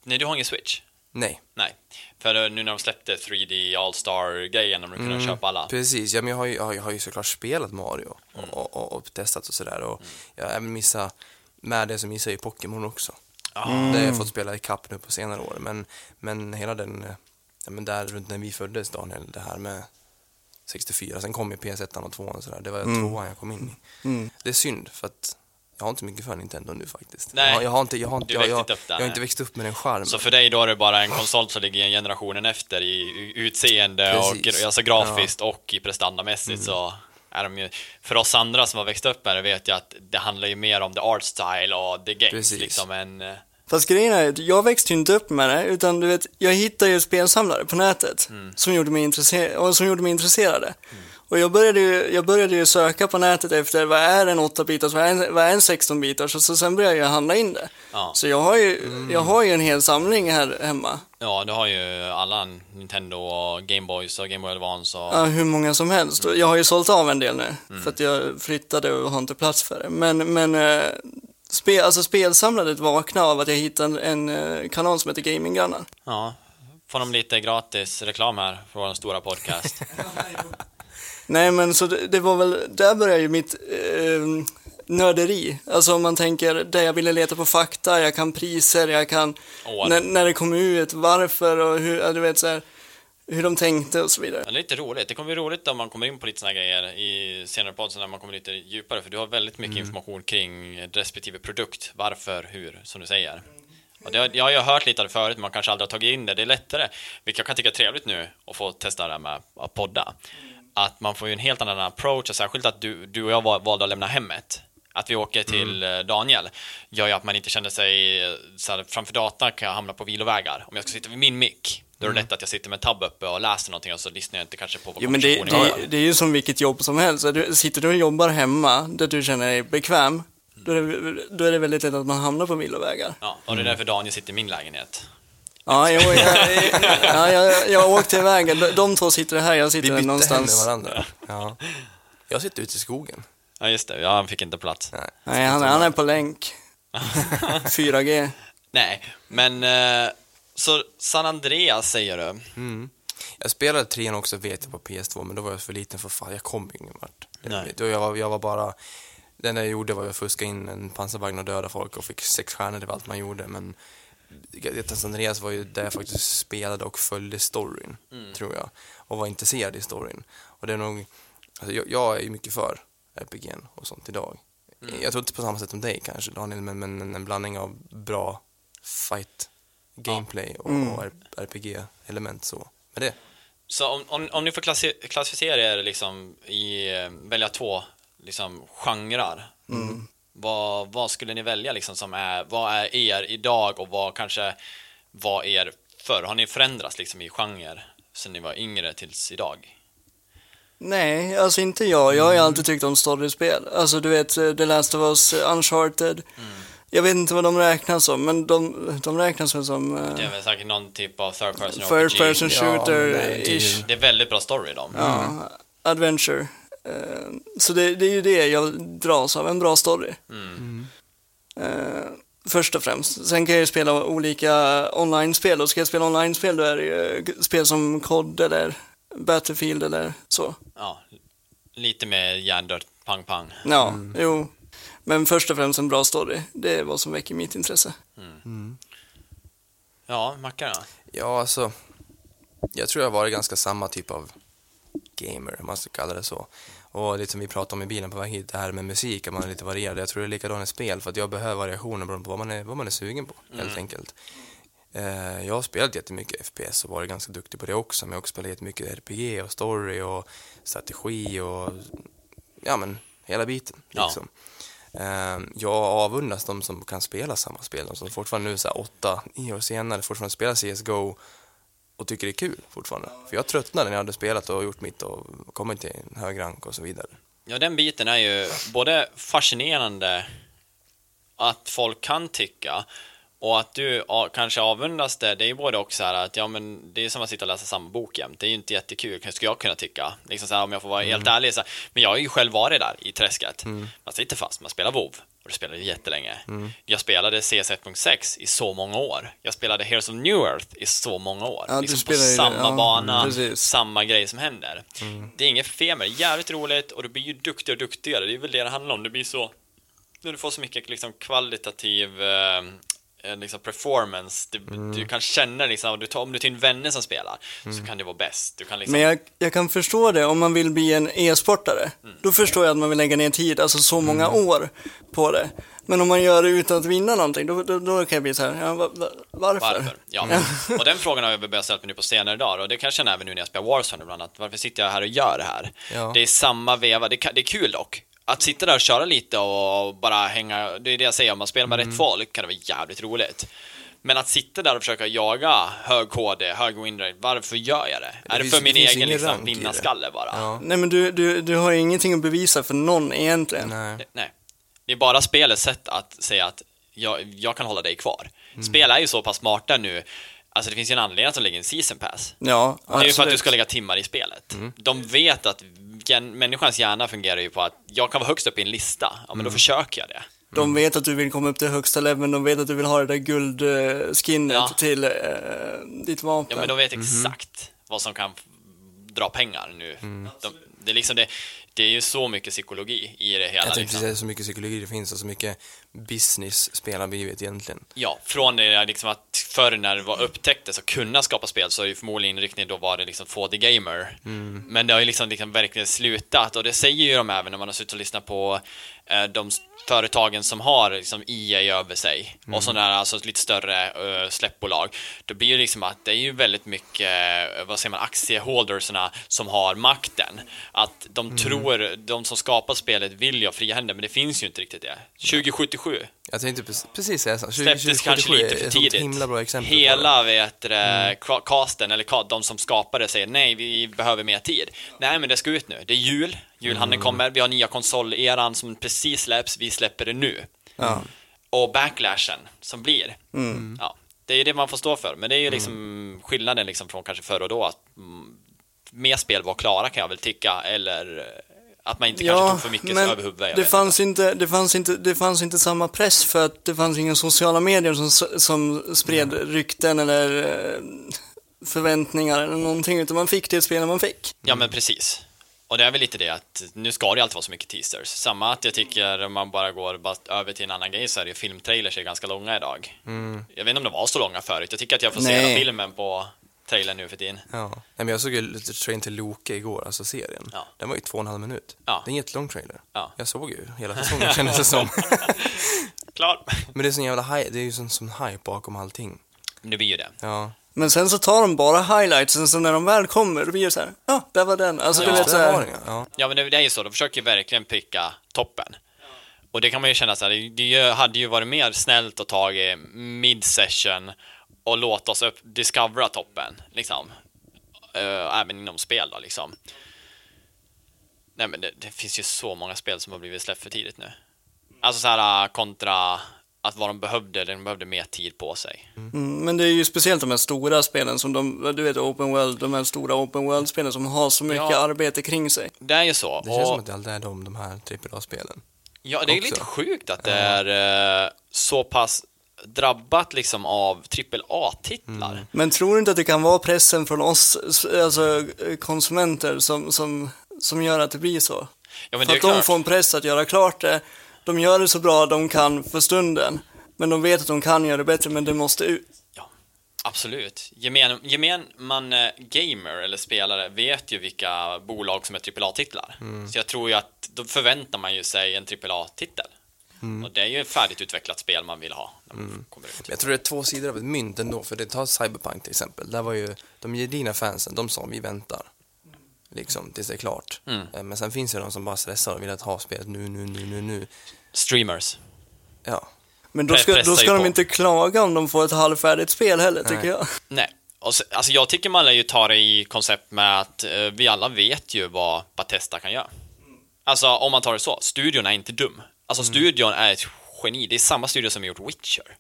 Nej, du har ingen Switch? Nej. Nej. För nu när de släppte 3D All-Star-grejen, de kunde Mm, köpa alla. Precis, ja, men jag, har ju, jag, har ju, jag har ju såklart spelat Mario Mm. och, och, och testat och sådär. Och jag har även missat, med det så missar jag ju Pokémon också. Ja. Det har jag fått spela i kapp nu på senare år. Men, men hela den, ja, men där runt när vi föddes Daniel, det här med 64. Sen kom ju PS1 och 2 och sådär. Det var Mm. tvåan jag kom in i. Mm. Det är synd för att jag har inte mycket för Nintendo nu faktiskt. Nej. Jag, har- jag har inte, jag har inte, jag, jag, där, jag har inte växt upp med den charmen. Så för dig då är det bara en konsol som ligger en generationen efter i utseende Precis. och alltså grafiskt och i prestandamässigt så är de ju, för oss andra som har växt upp med det vet jag att det handlar ju mer om the art style och the games Precis. liksom än eh, Fast grejen är att jag växte ju inte upp med det, utan du vet, jag hittade ju spelsamlare på nätet som, gjorde mig intresserad, och som gjorde mig intresserade. Och jag började, ju, jag började ju söka på nätet efter vad är en 8-bitars, vad är en, vad är en 16-bitars och så sen började jag handla in det. Ja. Så jag har, ju, jag har ju en hel samling här hemma. Ja, du har ju alla Nintendo och Game Boys och Game Boy Advance och... Ja, hur många som helst. Och Jag har ju sålt av en del nu, för att jag flyttade och har inte plats för det. Men, men eh, spe, alltså spelsamlandet vaknade av att jag hittade en, en eh, kanal som heter Gaminggrannar. Ja, får de lite gratis reklam här för vår stora podcast. Nej, men så det, det var väl, där började ju mitt eh, nörderi. Alltså om man tänker, där jag ville leta på fakta, jag kan priser, jag kan, när, när det kom ut, varför och hur, du vet så här. Hur de tänkte och så vidare. Ja, det är lite roligt. Det kommer bli roligt om man kommer in på lite här grejer i senare podd, när man kommer lite djupare, för du har väldigt mycket information kring respektive produkt. Varför, hur, som du säger. Och det, har- jag har ju hört lite av det förut, men man kanske aldrig har tagit in det. Det är lättare, vilket jag kan tycka är trevligt nu, att få testa det här med att podda. Att man får ju en helt annan approach, och särskilt att du, du och jag val- valde att lämna hemmet. Att vi åker till eh, Daniel gör ju att man inte känner sig eh, så här, framför datorn kan jag hamna på vilovägar. Om jag ska sitta vid min mick, då är det lätt att jag sitter med en tab uppe och läser någonting och så lyssnar jag inte kanske på vad Jo men det, det, det är ju som vilket jobb som helst. Så Du, sitter du och jobbar hemma där du känner dig bekväm, då är det, då är det väldigt lätt att man hamnar på vilovägar. Ja, och det är därför Daniel sitter i min lägenhet. Ja, jo, jag, ja, jag, jag åkte iväg. De, de två sitter här, jag Vi sitter bytte någonstans. hem med varandra. Ja. Jag sitter ute i skogen. Ja, just det. Ja, han fick inte plats. Nej. Nej, han, han är på länk. 4G. Nej, men eh, så San Andreas säger du. Mm. Jag spelade trean också vet jag på PS2, men då var jag för liten för fan. Jag kom ingen vart. Nej. Jag, var, jag var bara... Det enda jag gjorde var att fuska in en pansarvagn och döda folk och fick sex stjärnor, det var allt man gjorde. Men San Andreas var ju där jag faktiskt spelade och följde storyn, tror jag. Och var intresserad i storyn. Och det är nog... Alltså jag, jag är ju mycket för RPG'n och sånt idag. Jag tror inte på samma sätt som dig kanske, Daniel, men, men en blandning av bra fight gameplay och, och RPG-element så. Med det. Så om, om, om ni får klassi- klassificera er liksom i, eh, välja två liksom, genrer. Vad, vad skulle ni välja liksom som är, vad är er idag och vad kanske var er förr? Har ni förändrats liksom i genre sen ni var yngre tills idag? Nej, alltså inte jag. Jag har ju alltid tyckt om storyspel. Alltså du vet, eh, The Last of Us, eh, Uncharted. Jag vet inte vad de räknas som, men de, de räknas väl som Det uh, är väl säkert någon typ av third person RPG. person Ja, shooter-ish. Det är väldigt bra story de. Ja, adventure. Eh, så det, det är ju det jag dras av, en bra story. Eh, först och främst. Sen kan jag ju spela olika online-spel och ska jag spela online-spel då är det ju spel som COD eller Battlefield eller så. Ja, lite mer hjärndött, pang pang. Ja, jo. Men först och främst en bra story. Det är vad som väcker mitt intresse. Ja, Mackan då? Ja, alltså. Jag tror jag har varit ganska samma typ av gamer, om man ska kalla det så. Och lite som vi pratade om i bilen på väg hit, det här med musik, att man är lite varierad. Jag tror det är likadant i spel, för att jag behöver variationer beroende på vad man är, vad man är sugen på, helt enkelt. Eh, jag har spelat jättemycket FPS och varit ganska duktig på det också, men jag har också spelat jättemycket RPG och story och strategi och ja men hela biten. Ja. Liksom. Eh, Ehm, jag avundas de som kan spela samma spel, de som fortfarande nu så här åtta, nio år senare fortfarande spelar CSGO och tycker det är kul fortfarande. För jag tröttnade när jag hade spelat och gjort mitt och kommit till en hög rank och så vidare. Ja, den biten är ju både fascinerande att folk kan tycka och att du kanske avundas det, det är ju både också så här att ja men det är som att sitta och läsa samma bok jämt. Det är ju inte jättekul, skulle jag kunna tycka. Liksom så här, om jag får vara helt ärlig. Så här, men jag har ju själv varit där i träsket. Man sitter fast, man spelar WoW och det spelade jättelänge. Jag spelade CS 1.6 i så många år. Jag spelade Heroes of New Earth i så många år. Ja, du liksom på samma ja, bana, precis. samma grej som händer. Det är inget fel med det, jävligt roligt och du blir ju duktigare och duktigare. Det är väl det det handlar om. Det blir så, när du får så mycket liksom kvalitativ eh, eh, liksom performance, du, du kan känna liksom, du tar, om du tar in vänner som spelar, så kan det vara bäst. Du kan liksom, Men jag, jag kan förstå det om man vill bli en e-sportare. Då förstår jag att man vill lägga ner tid, alltså så många år på det. Men om man gör det utan att vinna någonting, då, då, då kan jag bli så här, ja, va, va, varför? Varför? Ja, och den frågan har jag börjat ställa mig nu på senare dagar och det kan jag känna även nu när jag spelar Warzone ibland, att varför sitter jag här och gör det här? Ja. Det är samma veva, det, kan, det är kul dock. Att sitta där och köra lite och bara hänga, det är det jag säger, om man spelar med rätt folk kan det vara jävligt roligt. Men att sitta där och försöka jaga hög KD, hög winrate, varför gör jag det? är det för det min egen liksom, det. vinnarskalle bara? Ja. Nej men du, du, du har ju ingenting att bevisa för någon egentligen. Nej. Det- Nej. Det är bara spelets sätt att säga att jag, jag kan hålla dig kvar. Mm. Spel är ju så pass smarta nu, alltså det finns ju en anledning att de lägger en season pass. Ja, Det är ju för att du absolut. ska lägga timmar i spelet. Mm. De vet att gen- människans hjärna fungerar ju på att jag kan vara högst upp i en lista, ja men Mm. då försöker jag det. De vet att du vill komma upp till högsta leveln, de vet att du vill ha det där guldskinnet Ja. till eh, ditt vapen. Ja men de vet Mhm. exakt vad som kan dra pengar nu. Mm. De, det, är liksom det, det är ju så mycket psykologi i det hela. Jag tänkte Liksom. precis, så mycket psykologi det finns och så mycket business spel har blivit egentligen. Ja, från det liksom att förr när det var upptäcktes att kunna skapa spel så är ju förmodligen inriktningen då var det liksom 2D gamer. Men det har ju liksom, liksom verkligen slutat och det säger ju de även när man har suttit och lyssnat på eh, de företagen som har liksom EA över sig och sådana där, alltså lite större uh, släppbolag. Då blir det liksom att det är ju väldigt mycket, eh, vad säger man, aktieholdersna som har makten. Att de tror, de som skapar spelet vill ju ha fria händer, men det finns ju inte riktigt det. 2077 Jag tänkte precis, säga så. släpptes kanske lite för är ett tidigt. himla bra exempel det. Hela vet, du, ca- casten, eller de som skapade säger nej, vi behöver mer tid. Nej, men det ska ut nu. Det är jul, julhandeln kommer, vi har nya konsoleran som precis släpps, vi släpper det nu. Ja. Och backlashen som blir. Ja, det är ju det man får stå för, men det är ju liksom skillnaden liksom från kanske förr och då att mm, mer spel var klara kan jag väl tycka, eller att man inte kanske tog för mycket över huvudet. det fanns, inte, det, fanns inte, det fanns inte samma press för att det fanns inga sociala medier som, som spred rykten eller eh, förväntningar eller någonting, utan man fick det spel man fick. Ja, men precis. Och det är väl lite det att nu ska det alltid vara så mycket teasers. Samma att jag tycker om man bara går bara över till en annan grej så är det filmtrailers är ganska långa idag. Jag vet inte om de var så långa förut. Jag tycker att jag får se hela filmen på trailern nu för tiden. Ja. Nej, men jag såg ju lite Train till Loke igår, alltså serien. Ja. Den var ju två och en halv minut. Ja. Det är en jättelång trailer. Ja. Jag såg ju hela säsongen kändes det som. Klar. Men det är sån jävla hype, det är ju sån, sån hype bakom allting. Det blir ju det. Ja. Men sen så tar de bara highlights, och så när de väl kommer, då blir det så här, ja, där var den. Alltså Ja, du vet så det var här, ja. Ja, men det, det är ju så. De försöker ju verkligen pricka toppen. Och det kan man ju känna så här, det- hade ju varit mer snällt att ta i mid-session och låta oss upp, discovera toppen, liksom. Eh, även inom spel då, liksom. Nej, men det, det finns ju så många spel som har blivit släppt för tidigt nu. Alltså så här äh, kontra att vad de behövde, de behövde mer tid på sig. Mm, men det är ju speciellt de här stora spelen som de, du vet, open world, de här stora open world-spelen som har så mycket Ja. arbete kring sig. Det är ju så. Det känns som och, att det alltid är de, de här AAA-spelen. ja, det är ju också. lite sjukt att det är eh, så pass drabbat liksom av AAA-titlar. Men tror du inte att det kan vara pressen från oss, alltså konsumenter, som, som, som gör att det blir så? Ja, för att de får en press att göra klart det. De gör det så bra de kan för stunden. Men de vet att de kan göra det bättre, men det måste ut. Ja, absolut. Gemen, gemen man eh, gamer eller spelare vet ju vilka bolag som är AAA-titlar. Så jag tror ju att då förväntar man ju sig en AAA-titel. Och det är ju ett färdigt utvecklat spel man vill ha när man kommer ut. Jag tror det är två sidor av ett mynt ändå, för det tar Cyberpunk till exempel. Där var ju de gedigna fansen, de sa vi väntar. Liksom, tills det är klart. Mm. Eh, Men sen finns det de som bara stressar och vill att ha spelet nu, nu, nu, nu, nu. Streamers. Ja. Men då ska, då ska de på. inte klaga om de får ett halvfärdigt spel heller, tycker Nej. jag. Nej. Och så, alltså jag tycker man lär ju ta det i koncept med att eh, vi alla vet ju vad Batesta kan göra. Alltså om man tar det så, studion är inte dum. Alltså studion är ett geni, det är samma studio som har gjort Witcher.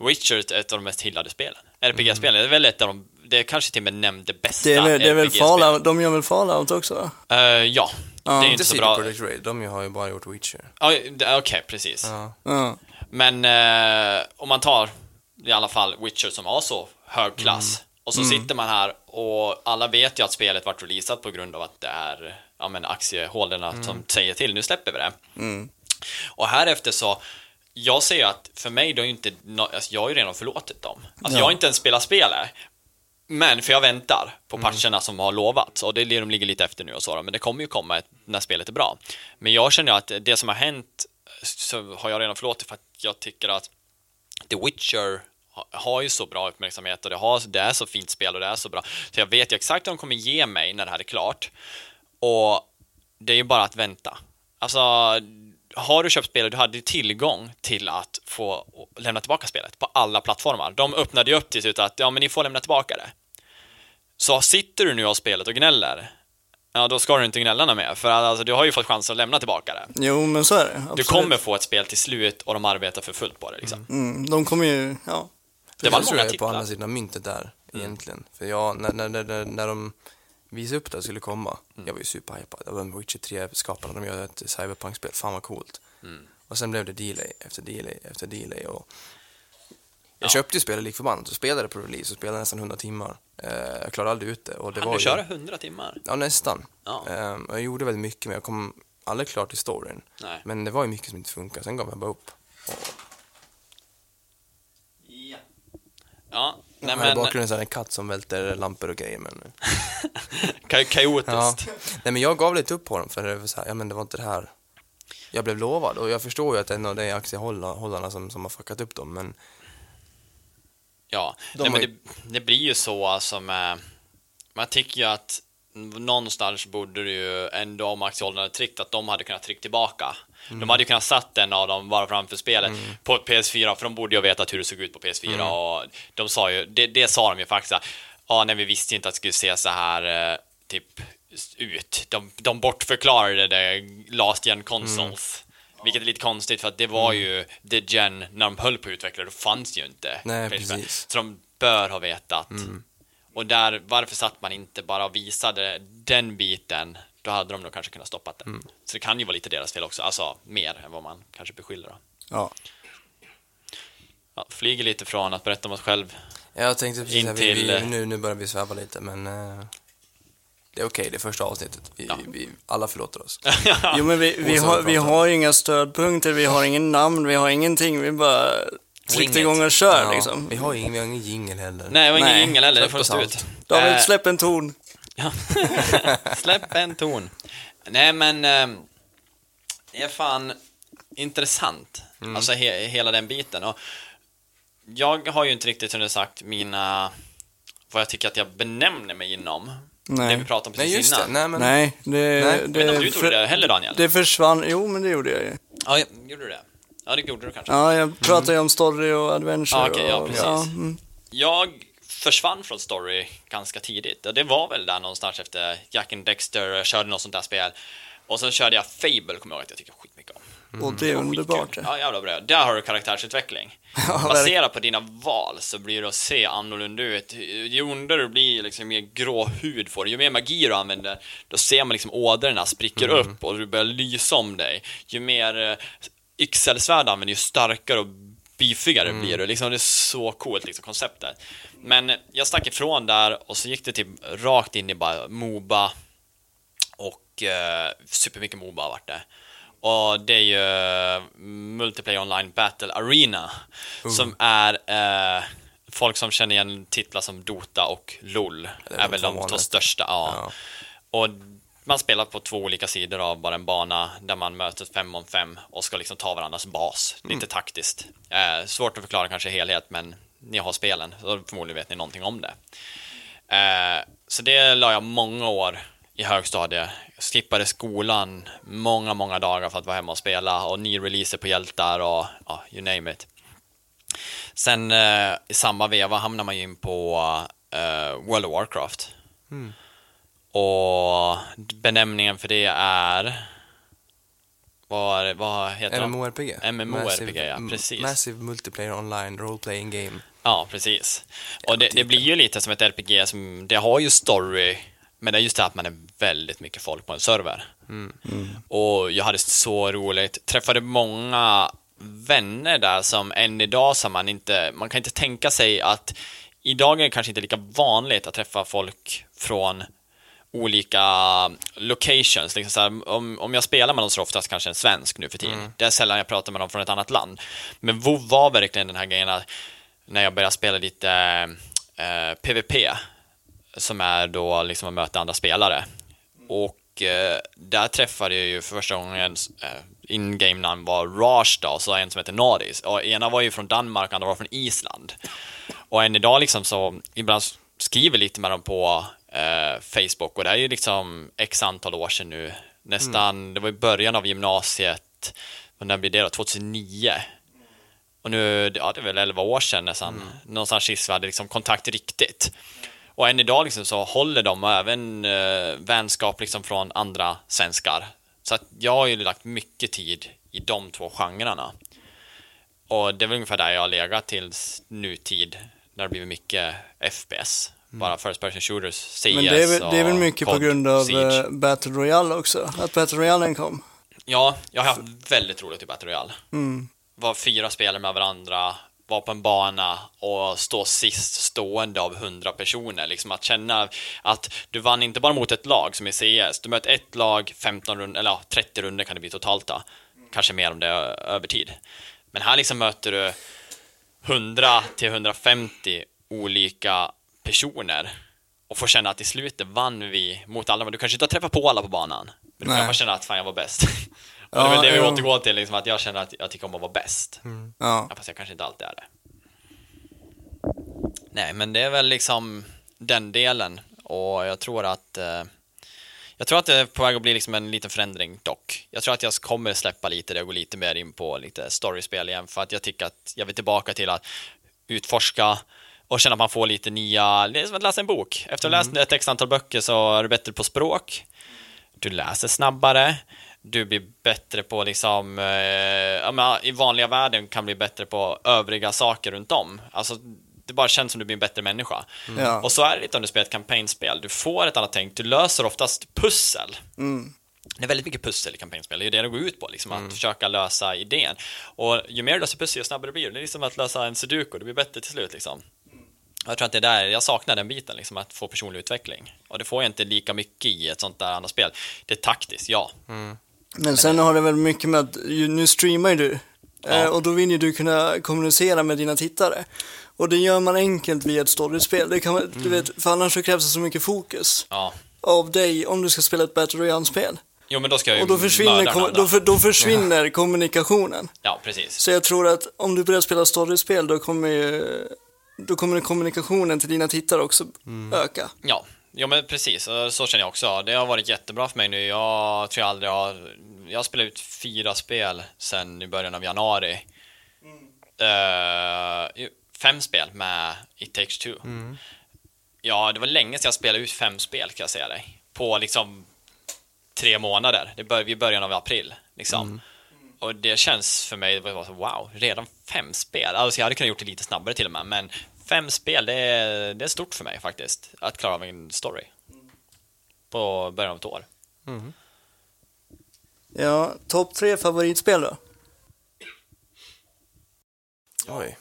Witcher är ett av de mest hyllade spelen. RPG-spelen, det är väl ett av de, det är kanske till och med nämnt det bästa Det är, väl- det är väl. Fallout, de gör väl Fallout också? va? Eh, ja, det är ju inte Inte så bra. Red, de har ju bara gjort Witcher. Ja, det- Okej, precis. Ja. Ja. Men eh, om man tar i alla fall Witcher som har så hög klass och så sitter man här och alla vet ju att spelet vart releasat på grund av att det är ja, men aktiehållarna som säger till, nu släpper vi det. Och här efter så, jag säger att för mig då är inte, alltså jag har ju redan förlåtit dem. Alltså Ja. jag har inte ens spelat spelet. Men för jag väntar på patcherna som har lovats och det är det de ligger lite efter nu och så då, men det kommer ju komma när spelet är bra. Men jag känner att det som har hänt så har jag redan förlåtit för att jag tycker att The Witcher ha- har ju så bra uppmärksamhet och det, har, det är så fint spel och det är så bra. Så jag vet ju exakt vad de kommer ge mig när det här är klart. Och det är ju bara att vänta. Alltså, har du köpt spelet, du hade tillgång till att få lämna tillbaka spelet på alla plattformar. De öppnade ju upp till slut att ja, men ni får lämna tillbaka det. Så sitter du nu och spelet och gnäller, ja då ska du inte gnälla mer, för alltså, du har ju fått chansen att lämna tillbaka det. Jo, men så är det. Du absolut. kommer få ett spel till slut och de arbetar för fullt på det liksom. Mm, de kommer ju, ja. Det var jag tror många jag är på titlar. andra sidan av myntet där, egentligen. För jag, när, när, när, när de visade upp det skulle komma, jag var ju superhypad. Jag var Witcher 3-skaparna, de gör ett cyberpunk-spel, fan vad coolt. Och sen blev det delay efter delay efter delay och jag Ja. köpte ju spelet lik förbannat och spelade på release och spelade nästan 100 timmar. Eh, jag klarade aldrig ut det. Och det Kan var du ju, köra 100 timmar? Ja, nästan. Ja. Ehm, jag gjorde väldigt mycket, men jag kom aldrig klart till storyn. Nej. Men det var ju mycket som inte funkade, sen gav jag bara upp. Och Ja, Ja, nej Nej, I men... bakgrunden så är det en katt som välter lampor och grejer. Men... ka- Kaotiskt. Ja. Nej, men jag gav lite upp på dem för det var, så här, ja, men det var inte det här jag blev lovad. Och jag förstår ju att en av de aktiehållarna som, som har fuckat upp dem, men Ja, De Nej, men det, det blir ju så alltså med... Man tycker ju att någonstans borde det ju ändå, om aktiehållarna hade tryckt, att de hade kunnat trycka tillbaka. Mm. De hade ju kunnat satt en av dem bara framför spelet på ett PS4, för de borde ju ha vetat hur det såg ut på PS4 Mm. och de sa ju, det, det sa de ju faktiskt, ja, nej, vi visste inte att det skulle se så här eh, typ ut. De, de bortförklarade det last gen consoles. Vilket är lite konstigt för att det var ju the gen när de höll på att utveckla då fanns det ju inte. Nej, precis. Så de bör ha vetat. Och där, varför satt man inte bara och visade den biten? Då hade de nog kanske kunnat stoppa det. Så det kan ju vara lite deras fel också, alltså mer än vad man kanske beskyller. Då. Ja. Ja, flyger lite från att berätta om oss själv. jag tänkte precis In att vi, till, vi, eh, nu, nu börjar vi sväva lite, men eh, det är okej, det är första avsnittet. Vi, Ja. vi, alla förlåter oss. Jo, men vi, vi, har, vi har ju inga stödpunkter, vi har ingen namn, vi har ingenting. Vi bara tryckte igång och kör Ja, liksom. Vi har ingen, vi har ingen jingel heller. Nej, det var ingen jingel heller, det får stå ut. David, Eh, släpp en ton. Ja. Släpp en ton. Nej, men eh, det är fan intressant. Mm. Alltså he hela den biten. Och jag har ju inte riktigt, som du sagt, mina... Vad jag tycker att jag benämner mig inom. Nej. Det vi pratade om Nej, precis just det. innan. Nej, men, Nej, det, Nej, Jag vet inte om du för- gjorde det heller, Daniel? det försvann. Jo, men det gjorde jag ju. Ja, jag- gjorde du det? Ja, det gjorde du kanske. Ja, jag pratade ju om story och adventure. Ja, okej, ja, och, precis. mm. Jag försvann från story ganska tidigt. Och det var väl där någonstans efter Jack and Dexter, jag körde något sånt där spel. Och sen körde jag Fable, kommer jag ihåg att jag tycker skitmycket om. Och det är underbart. Ja, jävla bra. Där har du karaktärsutveckling. Ja. Baserat på dina val så blir det att se annorlunda ut. Ju ondare du blir, liksom, mer grå hud får du. Ju mer magi du använder, då ser man liksom ådrorna spricker upp och du börjar lysa om dig. Ju mer eh, yxelsvärd du använder, ju starkare och beefigare blir du. Liksom, det är så coolt, liksom, konceptet. Men jag stack ifrån där och så gick det typ rakt in i bara Moba och eh, supermycket Moba har varit det. Och det är ju Multiplayer Online Battle Arena som är eh, folk som känner igen titlar som Dota och LOL. det är, väl de två största. Ja. Ja. Och man spelar på två olika sidor av bara en bana där man möts fem om fem och ska liksom ta varandras bas. Lite Mm. taktiskt. Eh, svårt att förklara kanske helhet, men ni har spelen, så förmodligen vet ni någonting om det. Eh, så det la jag många år i högstadiet. Jag skippade skolan många, många dagar för att vara hemma och spela och ny releaser på hjältar och ja, you name it. Sen eh, i samma veva hamnar man ju in på eh, World of Warcraft. Och benämningen för det är... Vad, vad heter de? MMORPG. MMORPG, ja, precis. Massive Multiplayer Online Role Playing Game. Ja, precis. Och det, det blir ju lite som ett RPG som, det har ju story, men det är just det att man är väldigt mycket folk på en server. Och jag hade så roligt, träffade många vänner där som än idag som man inte, man kan inte tänka sig att idag är det kanske inte lika vanligt att träffa folk från olika locations. Liksom så här, om, om jag spelar med någon så är det oftast kanske en svensk nu för tiden. Det är sällan jag pratar med någon från ett annat land. Men WoW var verkligen den här grejen när jag började spela lite eh, PVP som är då liksom att möta andra spelare. Och eh, där träffade jag ju för första gången eh, in-game namn var Raj då, och så en som heter Nordis. Och ena var ju från Danmark, andra var från Island. Och än idag liksom så, ibland skriver lite med dem på eh, Facebook och det är ju liksom x antal år sedan nu. Nästan, det var i början av gymnasiet, och när blir det då? 2009? Och nu, ja det är väl 11 år sedan nästan, någonstans sist vi hade liksom kontakt riktigt. Och än idag liksom så håller de och även eh, vänskap liksom från andra svenskar. Så att jag har ju lagt mycket tid i de två genrerna. Och det är väl ungefär där jag har legat tills nutid, när det blivit mycket FPS. Bara First Person Shooters, CS Men det är, väl, det är väl mycket på grund av Siege. eh, Battle Royale också. Att Battle Royale kom. Ja, jag har haft väldigt roligt i Battle Royale. Mm. Var fyra spelare med varandra, var på en bana och stå sist stående av hundra personer. Liksom att känna att du vann inte bara mot ett lag som i CS. Du möter ett lag, 15 runder, eller ja, 30 runder kan det bli totalt då. Kanske mer om det är över tid. Men här liksom möter du 100 till 150 olika personer och få känna att i slutet vann vi mot alla, du kanske inte har träffat på alla på banan. Men du kan bara känna att fan jag var bäst. och det är väl det vi återgår till, liksom, att jag känner att jag tycker om att vara bäst. Ja. Ja, fast jag kanske inte alltid är det. Nej, men det är väl liksom den delen och jag tror att eh, jag tror att det är på väg att bli liksom en liten förändring dock. Jag tror att jag kommer släppa lite det och gå lite mer in på lite storyspel igen för att jag tycker att jag vill tillbaka till att utforska och känna att man får lite nya, det är som att läsa en bok. Efter att ha läst ett x antal böcker så är du bättre på språk, du läser snabbare, du blir bättre på liksom, eh, ja, men i vanliga världen kan bli bättre på övriga saker runt om. Alltså, det bara känns som du blir en bättre människa. Ja. Och så är det lite om du spelar ett kampanjspel. Du får ett annat tänk, du löser oftast pussel. Mm. Det är väldigt mycket pussel i kampanjspel, det är det det går ut på, liksom, att försöka lösa idén. Och ju mer du löser pussel, ju snabbare blir det. Det är liksom att lösa en sudoku, det blir bättre till slut. Liksom. Jag tror att det är där, jag saknar den biten, liksom, att få personlig utveckling. Och det får jag inte lika mycket i ett sånt där annat spel. Det är taktiskt, ja. Men sen har det väl mycket med att nu streamar ju du. Ja. Eh, och då vill ju du kunna kommunicera med dina tittare. Och det gör man enkelt via ett storyspel. Det kan man, du vet, för annars så krävs det så mycket fokus ja. av dig om du ska spela ett Battle Royale-spel. Jo, men då ska jag ju Och då försvinner, kom, då, för, då försvinner kommunikationen. Ja, precis. Så jag tror att om du börjar spela storyspel då kommer ju, då kommer kommunikationen till dina tittare också öka. Ja, ja men precis. Och Så känner jag också. Det har varit jättebra för mig nu. Jag tror jag aldrig har... Jag har spelat ut fyra spel sedan i början av januari. Eh, fem spel med It takes two. Ja, det var länge sedan jag spelade ut fem spel kan jag säga dig. På liksom tre månader. Det började i början av april. Liksom. Och det känns för mig, det var så, wow, redan fem spel. Alltså jag hade kunnat gjort det lite snabbare till och med, men fem spel, det är, det är stort för mig faktiskt. Att klara av en story. På början av ett år. Ja, topp tre favoritspel då? Oj.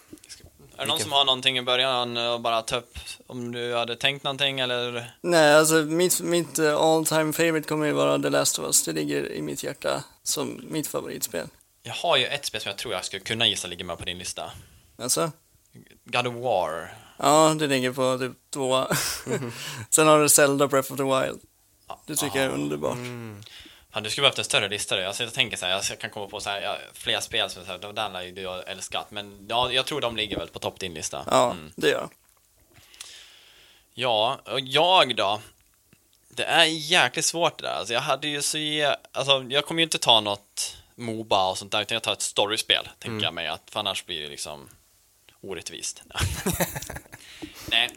Är det någon som har någonting i början och bara ta upp om du hade tänkt någonting eller? Nej, alltså mitt, mitt eh, all time favorite kommer ju vara The Last of Us. Det ligger i mitt hjärta som mitt favoritspel. Jag har ju ett spel som jag tror jag skulle kunna gissa ligger med på din lista. Alltså? God of War. Ja, det ligger på typ två. Sen har du Zelda Breath of the Wild. Det tycker jag är underbart. Fan, du skulle behövt en större lista du. Alltså, jag tänker så här, jag kan komma på så här, ja, flera spel som så här, den har ju du älskat. Men ja, jag tror de ligger väl på topp din lista. Ja, Mm. det gör jag. Ja, och jag då? Det är jäkligt svårt det där. Alltså, jag hade ju så... Alltså, jag kommer ju inte ta något Moba och sånt där, utan jag tar ett storyspel, tänker jag mig. Att, för annars blir det liksom orättvist. Nej.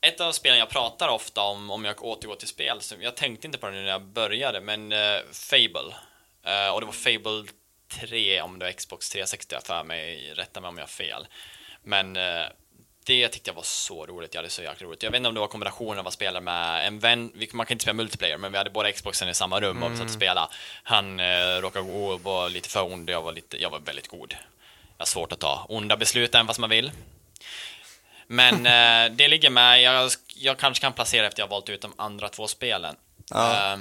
Ett av spelen jag pratar ofta om, om jag återgår till spel, så jag tänkte inte på det när jag började, men eh, Fable. Eh, och det var Fable 3, om det var Xbox 360 jag för mig, rätta mig om jag har fel. Men eh, det tyckte jag var så roligt, jag hade så jäkla roligt. Jag vet inte om det var kombinationen av att spela med en vän, vi- man kan inte spela multiplayer, men vi hade båda Xboxen i samma rum och vi satt och spelade. Han eh, råkade gå och var lite för ond, jag var, lite, jag var väldigt god. Jag har svårt att ta onda beslut även fast man vill. Men eh, det ligger med, jag, jag kanske kan placera efter jag har valt ut de andra två spelen. Ja. Eh,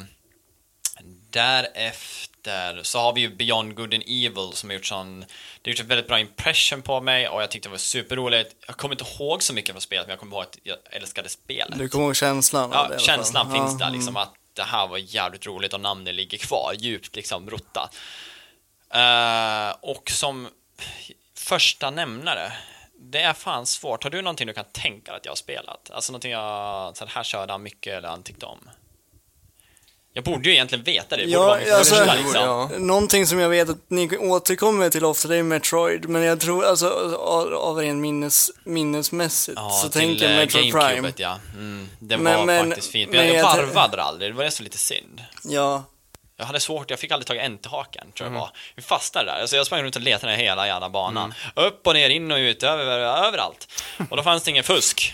därefter så har vi ju Beyond Good and Evil som har gjort sån, det har gjort en väldigt bra impression på mig och jag tyckte det var superroligt. Jag kommer inte ihåg så mycket från spelet, men jag kommer ihåg att jag älskade spelet. Du kommer ihåg känslan det Ja, fall. känslan Ja, finns där mm. liksom att det här var jävligt roligt och namnet ligger kvar djupt liksom rotat. Eh, och som första nämnare, det är fan svårt. Har du någonting du kan tänka dig att jag har spelat? Alltså någonting jag, så här körde han mycket eller han tyckte om? Jag borde ju egentligen veta det, det borde Ja, min alltså- första liksom. Ja. Någonting som jag vet att ni återkommer till ofta, det är Metroid. Men jag tror, alltså av, av en minnes, minnesmässigt, Ja, så tänker jag eh, Metroid Prime. Ja. Mm, det Men- var men- faktiskt fint. men jag, jag varvade aldrig, det var det var lite synd. Ja, Jag hade svårt, jag fick aldrig tag i enterhaken, tror jag Mm. var. Vi fastnade där, alltså jag sprang runt och letade hela jävla banan. Upp och ner, in och ut, över, överallt. Och då fanns det ingen fusk.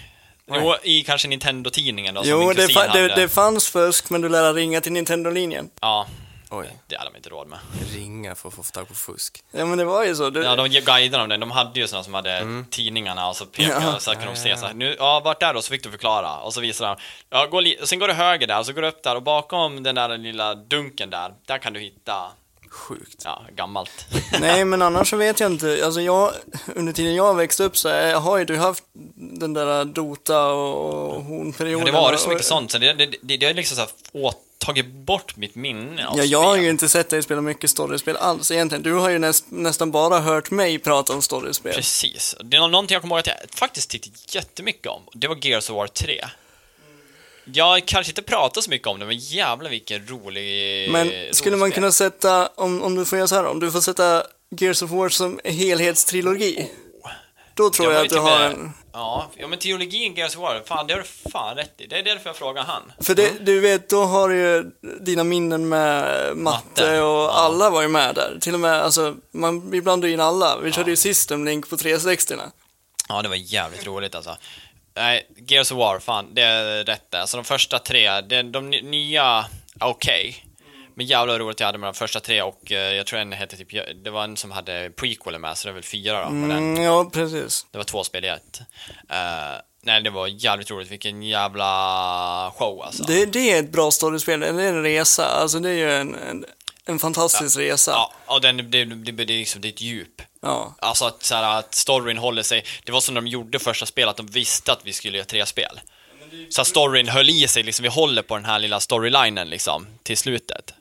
Jo, i kanske Nintendo-tidningen då, som jo det, fa- det, det fanns fusk, men du lär ringa till Nintendo-linjen. Ja, Oj. det hade de inte råd med. Ringa för att få tag på fusk. Ja, men det var ju så. Du, Ja, de guidade om det. De hade ju sådana som hade tidningarna och så pekade Ja. så kunde de se så här, nu, ja, vart är då? Så fick du förklara. Och så visade de, ja, gå sen går du höger där, och så går du upp där och bakom den där lilla dunken där, där kan du hitta Sjukt. Ja, gammalt. Nej, men annars så vet jag inte. Alltså jag, under tiden jag växte upp så är- har ju du haft den där Dota och, Ja, hornperioden. det var det så mycket sånt, så det, det, det, det har liksom så här åt, tagit bort mitt minne av Ja, jag har spel. ju inte sett dig spela mycket storyspel alls egentligen. Du har ju näst, nästan bara hört mig prata om storyspel. Precis. Det är nå- någonting jag kommer ihåg att jag faktiskt tyckte jättemycket om. Det var Gears of War 3. Jag kanske inte pratar så mycket om det, men jävlar vilken rolig... Men skulle man kunna sätta, om, om du får göra så här, om du får sätta Gears of War som helhetstrilogi. Då tror Jag jag, att du har med- en... Ja, ja, men teologin Gears of War, fan det har du fan rätt i. Det är därför jag frågar han. För det, du vet, då har du ju dina minnen med matte, Matte, och ja. alla var ju med där. Till och med, alltså, man, blandade in alla. Vi körde ju System Link på 360 -orna. Ja, det var jävligt roligt alltså. Nej, Gears of War, fan, det är rätt där. Alltså de första tre, det, de ny- nya, okej. Men jävlar vad roligt jag hade med de första tre och eh, jag tror en hette typ, det var en som hade prequel med, så det är väl fyra då på den. Mm, ja, precis. Det var två spel i ett. Eh, nej, det var jävligt roligt. Vilken jävla show alltså. Det, det är ett bra storyspel, det är en resa. Alltså det är ju en, en, en fantastisk resa. Ja, och den, det, det, det, är liksom, det är ett djup. Ja. Alltså att, så här, att storyn håller sig. Det var som när de gjorde första spelet, att de visste att vi skulle göra tre spel. Så att storyn höll i sig, liksom, vi håller på den här lilla storylinen liksom, till slutet.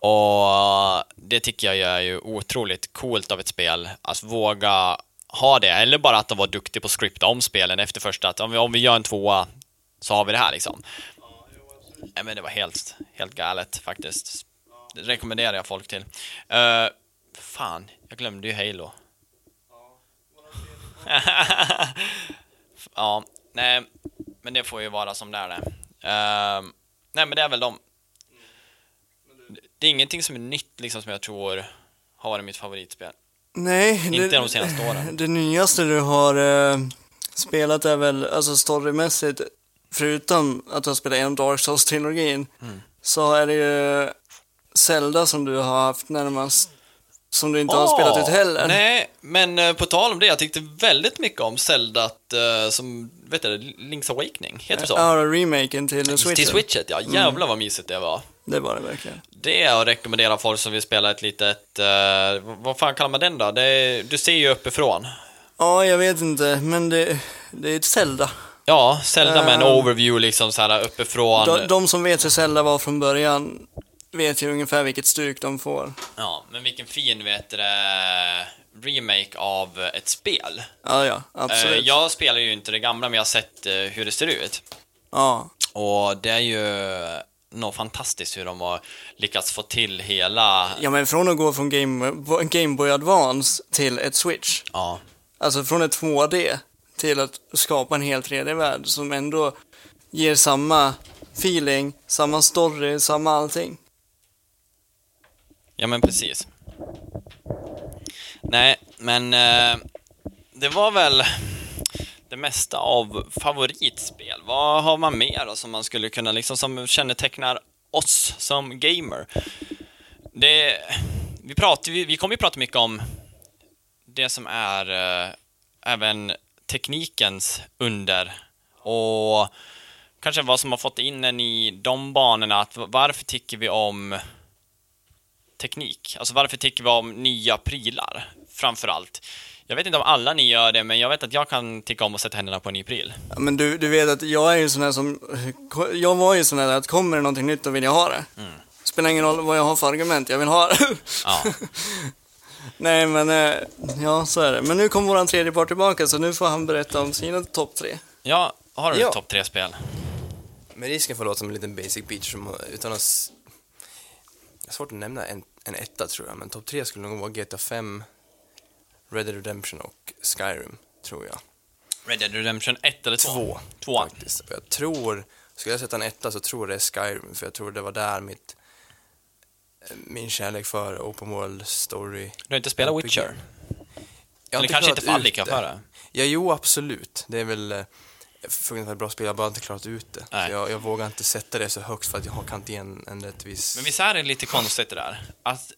Och det tycker jag är ju otroligt coolt av ett spel, att våga ha det, eller bara att de var duktiga på att scripta om spelen efter första, att om vi, om vi gör en tvåa så har vi det här liksom. Nej men det var helt, helt galet faktiskt. Det rekommenderar jag folk till. Uh, fan, jag glömde ju Halo. ja, nej, men det får ju vara som det är det. Eh, nej, men det är väl de. Det är ingenting som är nytt liksom som jag tror har varit mitt favoritspel. Nej, Inte de senaste åren. Det nyaste du har eh, spelat är väl, alltså storymässigt, förutom att du har spelat igenom Dark Souls-trilogin, Mm. så är det ju Zelda som du har haft närmast, som du inte har Åh, spelat ut heller. Nej, men eh, på tal om det, jag tyckte väldigt mycket om Zelda uh, som, vet du, Link's Awakening, heter det så? Ja, remaken till Switchen. Till Switchet, ja. Jävlar vad mysigt det var. Det var det verkligen. Det är att rekommendera folk som vill spela ett litet, eh, vad fan kallar man den då? Är, du ser ju uppifrån. Ja, jag vet inte, men det, det är ett Zelda. Ja, Zelda med en overview liksom så här uppifrån. De, de som vet hur Zelda var från början vet ju ungefär vilket stryk de får. Ja, men vilken fin, vet du remake av ett spel. Ja, ja, Eh, absolut. jag spelar ju inte det gamla, men jag har sett eh, hur det ser ut. Ja, Och det är ju något fantastiskt hur de har lyckats få till hela... ja, men från att gå från Game, Game Boy Advance till ett Switch, Ja, alltså från ett 2D till att skapa en helt 3D-värld som ändå ger samma feeling, samma story, samma allting ja men precis. Nej, men eh, det var väl det mesta av favoritspel. Vad har man mer då som man skulle kunna liksom som kännetecknar oss som gamer? Det, vi, pratar, vi, vi kommer ju prata mycket om det som är eh, även teknikens under och kanske vad som har fått in en i de banorna. Att varför tycker vi om teknik? Alltså varför tycker vi om nya prylar framför allt? Jag vet inte om alla ni gör det, men jag vet att jag kan tycka om att sätta händerna på en ny pryl. Ja, men du, du vet att jag är ju sån här som, jag var ju sån här att kommer det någonting nytt då vill jag ha det. Mm. Spelar ingen roll vad jag har för argument, jag vill ha det. Ja, Nej men, eh, ja så är det. Men nu kom våran tredje part tillbaka så nu får han berätta om sina topp tre. ja har du Ja. topp tre-spel? Med risken för att låta som en liten basic som, utan att... Det är svårt att nämna en, en etta tror jag, men topp tre skulle nog vara GTA 5, Red Dead Redemption och Skyrim, tror jag. Red Dead Redemption 1 eller 2? Två. Två. Faktiskt. Jag tror, skulle jag sätta en etta så tror jag det är Skyrim, för jag tror det var där mitt min kärlek för open world story. Du har inte spelat RPG. Witcher? Jag har Eller kanske inte fallit ut för det? Ja, jo, absolut. Det är väl eh, fruktansvärt bra spel, jag har bara inte klarat ut det. Nej. Så jag, jag vågar inte sätta det så högt för att jag har- kan inte ge en, en rättvis... Men visst är det lite konstigt det där? Att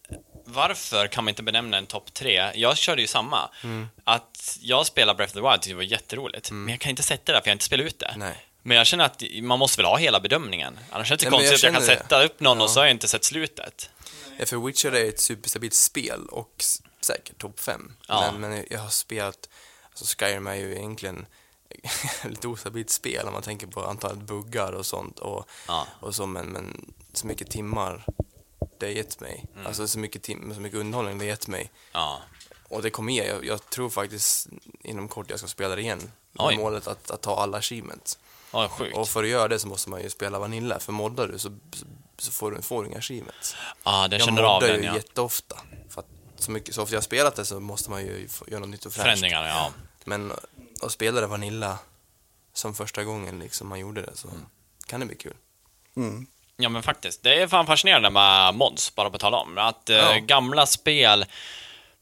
varför kan man inte benämna en topp tre? Jag körde ju samma. Mm. Att jag spelar Breath of the Wild tyckte det var jätteroligt, men jag kan inte sätta det där för jag har inte spelat ut det. Nej. Men jag känner att man måste väl ha hela bedömningen. Annars är det inte Nej, konstigt jag att jag kan det. sätta upp någon och Ja. så har jag inte sett slutet. Ja, för Witcher är ett superstabilt spel och säkert topp 5. Ja. Men, men jag har spelat, alltså Skyrim är ju egentligen lite ostabilt spel om man tänker på antalet buggar och sånt och, Ja. och så, men, men så mycket timmar det har gett mig. Mm. Alltså så mycket, tim- så mycket underhållning det har gett mig. Ja. Och det kommer ge, jag, jag tror faktiskt inom kort jag ska spela det igen. Med målet att, att ta alla achievements. Ja, sjukt. Och för att göra det så måste man ju spela Vanilla, för moddar du så, så, får, du, får du inga achievements. Ja, den Jag känner av moddar den, ju ja. jätteofta. För att så, mycket, så ofta jag har spelat det så måste man ju få göra något nytt och fräscht. Förändringar, ja. Men att spela det Vanilla som första gången liksom man gjorde det så kan det bli kul. Mm. Ja men faktiskt, det är fan fascinerande med mods, bara på att tala om. Att eh, Ja. gamla spel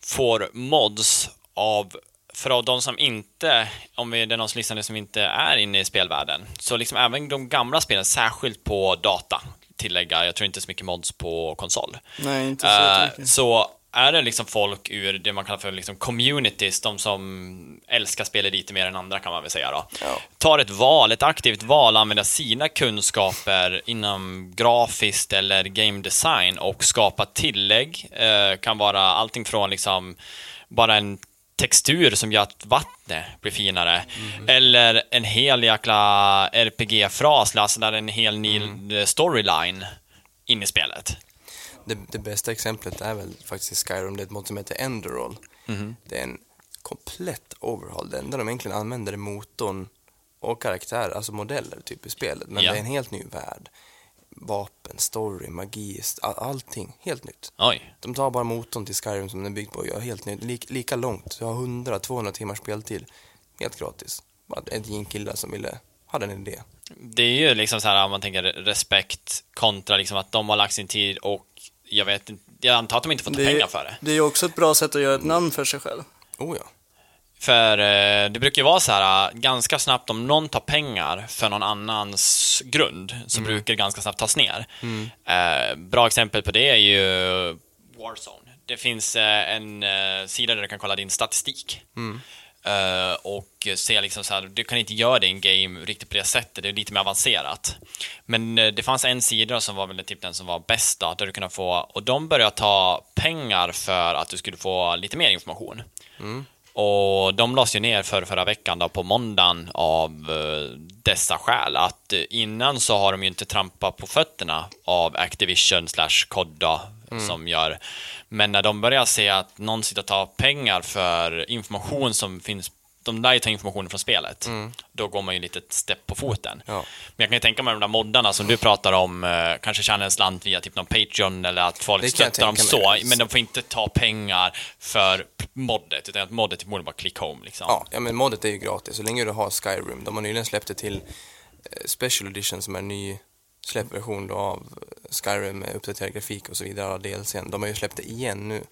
får mods av, för av de som inte, om vi- det är någon som lyssnar som inte är inne i spelvärlden, så liksom även de gamla spelen, särskilt på data, tillägga, jag tror inte så mycket mods på konsol. Nej, inte så Eh, mycket. så är det liksom folk ur det man kallar för liksom communities, de som älskar spelet lite mer än andra kan man väl säga då. Ja. Tar ett val, ett aktivt val, använder sina kunskaper inom grafiskt eller game design och skapar tillägg. Eh, kan vara allting från liksom bara en textur som gör att vattnet blir finare. Eller en hel jäkla RPG-fras, alltså där en hel ny storyline in i spelet. Det, det bästa exemplet är väl faktiskt Skyrim, det är ett mod som heter Enderroll. Det är en komplett overhaul. Det enda de egentligen använder är motorn och karaktärer, alltså modeller typ i spelet. Men Ja. det är en helt ny värld. Vapen, story, magi, all, allting. Helt nytt. Oj. De tar bara motorn till Skyrim som den är byggd på och gör helt nytt, lik, lika långt. Jag har 100-200 timmars speltid. Helt gratis. Bara ett gäng killar som ville, hade en idé. Det är ju liksom så här, om man tänker respekt kontra liksom att de har lagt sin tid och jag vet inte, jag antar att de inte får ta Det pengar för det. det är ju också ett bra sätt att göra ett namn för sig själv. Oh ja. För eh, det brukar ju vara så här, ganska snabbt om någon tar pengar för någon annans grund, så brukar det ganska snabbt tas ner. Eh, bra exempel på det är ju Warzone. Det finns eh, en eh, sida där du kan kolla din statistik. Eh, och se liksom så här, du kan inte göra det i en game riktigt på det sättet, det är lite mer avancerat. Men eh, det fanns en sida som var väl typ den som var bäst då, där du kunde få, och de började ta pengar för att du skulle få lite mer information. Och de lades ju ner för förra veckan då på måndagen av eh, dessa skäl. Att innan så har de ju inte trampat på fötterna av Activision slash Kodda som gör. Men när de börjar se att någon sitter och tar pengar för information som finns de lär ju ta informationen från spelet. Då går man ju lite ett stepp på foten. Ja. Men jag kan ju tänka mig de där moddarna som du pratar om, eh, kanske tjänar en slant via typ någon Patreon eller att folk Det stöttar dem så, men de får inte ta pengar för moddet, utan att moddet borde bara click home liksom. Ja, ja men modet är ju gratis så länge du har Skyrim. De har nyligen släppt det till eh, Special Edition som är ny släppversion då av Skyrim med uppdaterad grafik och så vidare av DLCn. De har ju släppt det igen nu.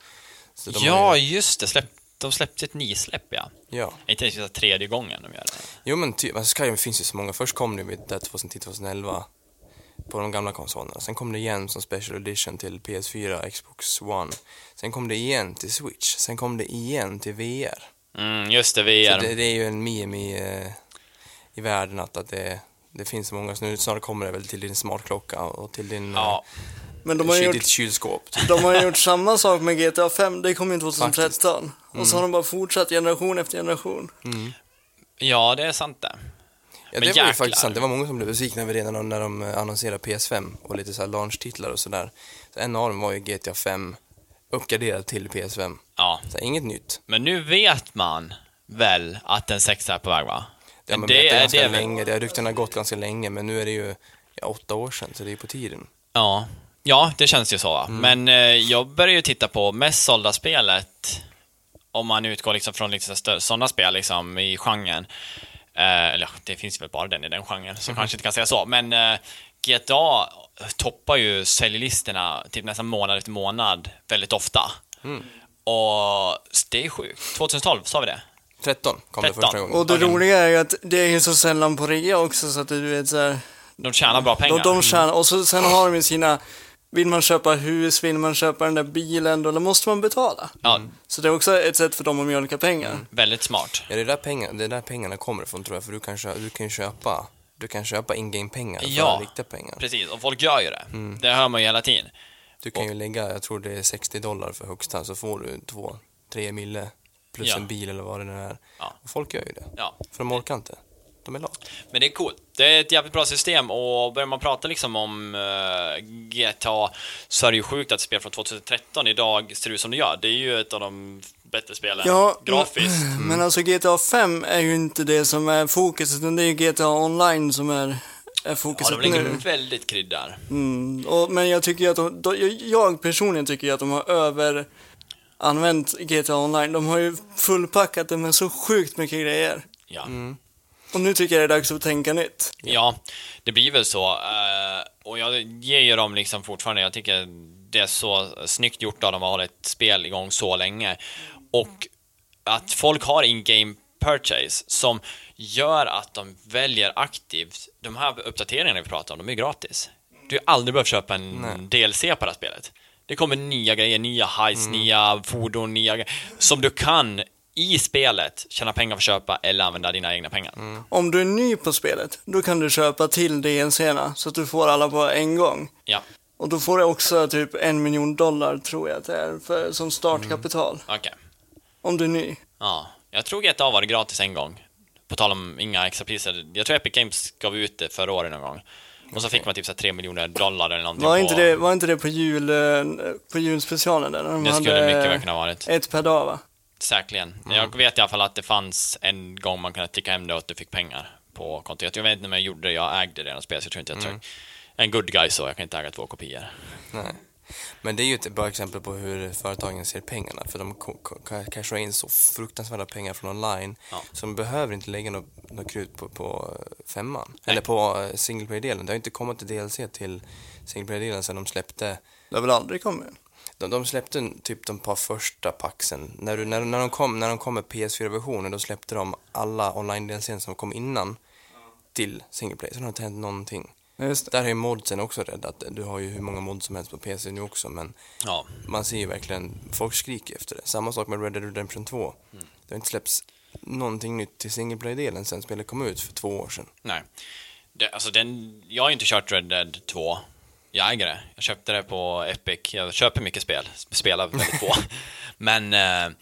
De ja, ju, just det. Släpp, de släppte ett nysläpp, ja. ja. Inte ens tredje gången de gör det. Jo men typ, alltså Skyrim finns ju så många. Först kom det vid 2010-2011 på de gamla konsolerna. Sen kom det igen som Special Edition till PS4, Xbox One. Sen kom det igen till Switch. Sen kom det igen till VR. Mm, just det, VR. det, det är ju en meme i, eh, i världen att, att det, det finns så många. Så nu snart kommer det väl till din smartklocka och till din, Ja, Men de eh, har gjort, ditt kylskåp. de har ju gjort samma sak med GTA 5, det kom ju 2013. Och så har de bara fortsatt generation efter generation. ja, det är sant det. Ja, Men det var ju faktiskt sant. Det var många som blev besvikna över det när de, när de eh, annonserade PS5 och lite så här launch-titlar och sådär. Så en av dem var ju GTA 5 uppgraderad till PS5. Ja, Så inget nytt. men nu vet man väl att en sexa är på väg, va? Har man det är ganska det. länge. Det har ryktena gått ganska länge, men nu är det ju ja, åtta år sedan, så det är på tiden. Ja, ja det känns ju så. Va? Men eh, jag börjar ju titta på mest sålda spelet, om man utgår liksom från liksom sådana spel liksom, i genren. Eh, eller ja, det finns väl bara den i den genren, så kanske inte kan säga så. Men eh, GTA toppar ju säljlistorna typ nästan månad efter månad väldigt ofta. Och det är sjukt. 2012, sa vi det? 13 kom det 13. första gången. Och det roliga är ju att det är ju så sällan på rea också så att du vet så här, De tjänar bra pengar. de, de tjänar, och så, sen har de ju sina, vill man köpa hus, vill man köpa den där bilen, då, måste man betala. Ja, Så det är också ett sätt för dem att mjölka pengar. väldigt smart. Ja, det är där, pengar, det är där pengarna kommer ifrån tror jag, för du kan, kö- du kan köpa du kan köpa in-game pengar för Ja. riktiga pengar. Precis, och folk gör ju det. Det hör man ju hela tiden. Du kan ju lägga, jag tror det är 60 dollar för högsta, så får du två, tre mille plus Ja. en bil eller vad det nu är. Ja. Och folk gör ju det. Ja. För de orkar inte. De är lat. Men det är coolt. Det är ett jävligt bra system och börjar man prata liksom om uh, GTA så är det ju sjukt att spel från 2013 idag ser ut som det gör. Det är ju ett av de bättre spelen Ja, grafiskt. Men alltså GTA 5 är ju inte det som är fokus, utan det är ju GTA Online som är, är Ja, fokuset de lägger nu. väldigt krydd där. Mm, och, men jag tycker ju att de, de, jag personligen tycker ju att de har överanvänt GTA Online. De har ju fullpackat det med så sjukt mycket grejer. Ja. Och nu tycker jag det är dags att tänka nytt. ja, det blir väl så. eh, och jag ger ju dem liksom fortfarande, jag tycker det är så snyggt gjort av dem att hålla ett spel igång så länge. Och att folk har in-game purchase som gör att de väljer aktivt. De här uppdateringarna vi pratar om, de är gratis. Du har aldrig behövt köpa en DLC på det här spelet. Det kommer nya grejer, nya heists, nya fordon, nya grejer som du kan i spelet tjäna pengar för att köpa eller använda dina egna pengar. Om du är ny på spelet, då kan du köpa till DLCerna så att du får alla på en gång. Ja, Och då får du också typ en miljon dollar tror jag att det är för, som startkapital. okej. Om du är ny. Ja, jag tror GTA var det gratis en gång. På tal om inga extrapriser. Jag tror Epic Games gav ut det förra året någon gång. Och så fick man typ så här 3 miljoner dollar eller någonting Var på... inte det, var inte det på, jul, eh, på julspecialen där? De Det skulle mycket väl kunna ha varit. Ett per dag va? Säkerligen. Jag vet i alla fall att det fanns en gång man kunde ticka hem det och att du fick pengar på kontot. Jag vet inte om jag gjorde det, jag ägde det spelet, så jag tror inte jag Mm. tror. En good guy så, jag kan inte äga två kopior. Nej. Men det är ju ett bra exempel på hur företagen ser pengarna. För de cashar in så fruktansvärda pengar från online. Ja. Så de behöver inte lägga något, något krut på, på eh, femman. Nej. Eller på eh, single player-delen. Det har inte kommit till DLC till single player-delen sedan de släppte Det har väl aldrig kommit? de, de släppte typ de par första packsen. När, du, när, när, de kom, när de kom med PS4-versionen då släppte de alla online-DLCn som kom innan till single player. Sen har det inte hänt någonting. Just. Där är ju modsen också räddat. Du har ju hur många mods som helst på PC nu också men Ja, man ser ju verkligen, folk skriker efter det. Samma sak med Red Dead Redemption 2. Det har inte släppts någonting nytt till single player-delen sen spelet kom ut för två år sedan. nej. Det, alltså den, jag har ju inte kört Red Dead 2. Jag äger det. Jag köpte det på Epic. Jag köper mycket spel. Spelar väldigt få. Men eh,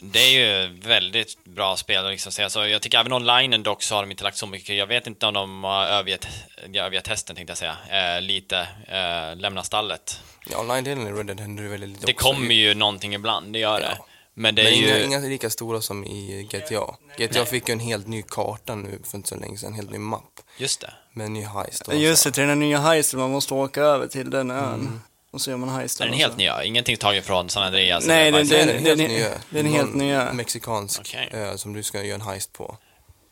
det är ju väldigt bra spel. Liksom. Så alltså, jag tycker även online dock så har de inte lagt så mycket. Jag vet inte om de har övergett, övergett testen tänkte jag säga. Eh, lite. Eh, lämna stallet. Ja, online-delen i Red Dead händer det väldigt lite Det också. kommer ju någonting ibland, det gör det. Ja. Men det är Men inga, ju... inga lika stora som i GTA. GTA fick ju en helt ny karta nu för inte så länge sedan, en helt ny mapp. Just det. Med en ny heist. Just det, till den nya heisten, man måste åka över till den ön. Och så gör man heisten. Är den helt nya? Ingenting taget från San Andreas? Nej, den är den helt är- den är helt nya. mexikansk Okej. ö som du ska göra en heist på.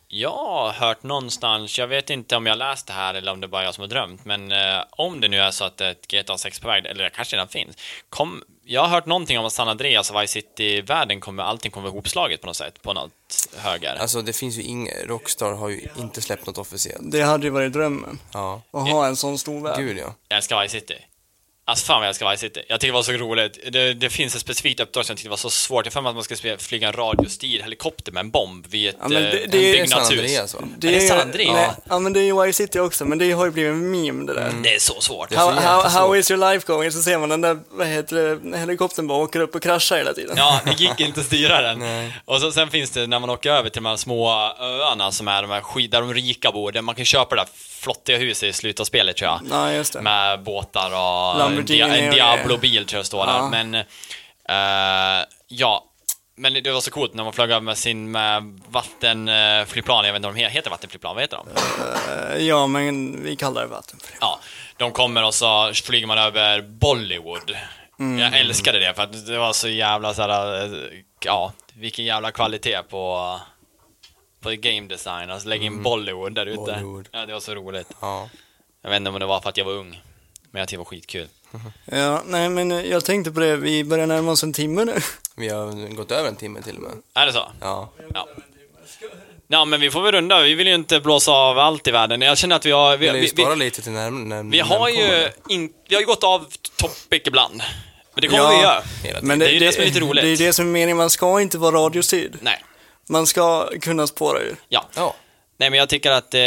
Jag har hört någonstans, jag vet inte om jag läst det här eller om det bara är jag som har drömt, men eh, om det nu är så att ett GTA 6 på väg, eller det kanske redan finns. Kom, jag har hört någonting om att San Andreas och Vice City-världen kommer, allting kommer ihopslaget på något sätt, på något höger. Alltså det finns ju inga, Rockstar har ju inte släppt något officiellt. Det hade ju varit drömmen. Ja, Att ha en sån stor värld. gud ja. Jag älskar Vice City. Alltså fan vad jag älskar Vice City. Jag tycker det var så roligt. Det, det finns ett specifikt uppdrag som jag tyckte var så svårt. Jag för mig att man ska flyga en radiostyrd helikopter med en bomb vid ett Ja, men det- eh, det är en San. Andreas va? Det är San Andreas? Nej, ja, men det är ju Vice City också, men det har ju blivit en meme det där. Det är så svårt. Det är så How, how, how is your life going? Så ser man den där, vad heter det, helikoptern bara åker upp och kraschar hela tiden. Ja, det gick inte att styra den. Nej. Och så, sen finns det när man åker över till de här små öarna som är de här skid, där de rika bor, där man kan köpa det där flottiga huset i slutet av spelet tror jag. Ja, just det. Med båtar och en, Lamborghini en och Diablo-bil tror jag står där. Ja. Men, eh, ja. Men det var så coolt när man flög över med sin med vattenflygplan, jag vet inte om de he- heter vattenflygplan, vad heter de? Eh, Ja, men vi kallar det vatten för det. Ja, de kommer och så flyger man över Bollywood. Jag älskade det för att det var så jävla såhär, eh, ja, vilken jävla kvalitet på, på game design. Alltså lägga in Bollywood där ute. Bollywood. Ja, det var så roligt. Ja. Jag vet inte om det var för att jag var ung, men jag tyckte det var skitkul. Ja, nej men jag tänkte på det, vi börjar närma oss en timme nu. Vi har gått över en timme till och med. Är det så? Ja. Ja. Ja, men vi får väl runda. Vi vill ju inte blåsa av allt i världen. Jag känner att vi har... Vi, vi, vi sparar vi, lite till när, när vi har ju in, vi har ju gått av topic ibland. Men det kommer Ja. vi göra. Men Det är ju det som är lite roligt. Det är det som är meningen, man ska inte vara radiostyrd. Nej. Man ska kunna spåra ur. Ja. Ja. Nej, men jag tycker att eh,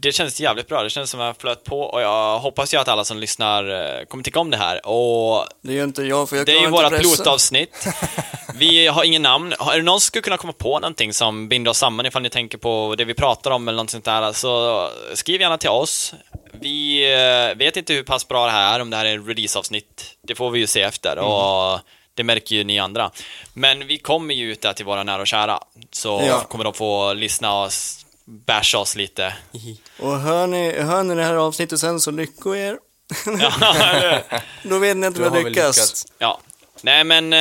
det känns jävligt bra. Det känns som att jag flöt på och jag hoppas ju att alla som lyssnar eh, kommer tycka om det här. Och Det är ju inte jag, för jag det är ju klarar våra inte pressen. pilotavsnitt. Vi har ingen namn. Är det någon som skulle kunna komma på någonting som binder oss samman ifall ni tänker på det vi pratar om eller något sånt där, så skriv gärna till oss. Vi eh, vet inte hur pass bra det här är, om det här är releaseavsnitt. Det får vi ju se efter och det märker ju ni andra. Men vi kommer ju ut där till våra nära och kära, så Ja. kommer de få lyssna och basha oss lite. Och hör ni, hör ni det här avsnittet sen så lycko er. Ja, Då vet ni att vi har lyckats. lyckats. Ja, nej men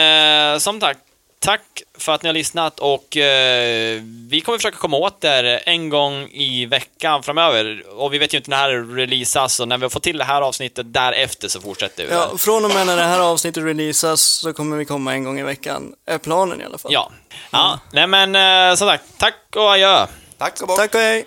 eh, som sagt, tack för att ni har lyssnat och eh, vi kommer försöka komma åt er en gång i veckan framöver. Och vi vet ju inte när det här releasas, så när vi har fått till det här avsnittet därefter så fortsätter vi. Ja, från och med när det här avsnittet releasas så kommer vi komma en gång i veckan. Är planen i alla fall. ja. ja. Nej men eh, som sagt, tack och adjö. Tack och bock. Tack och hej!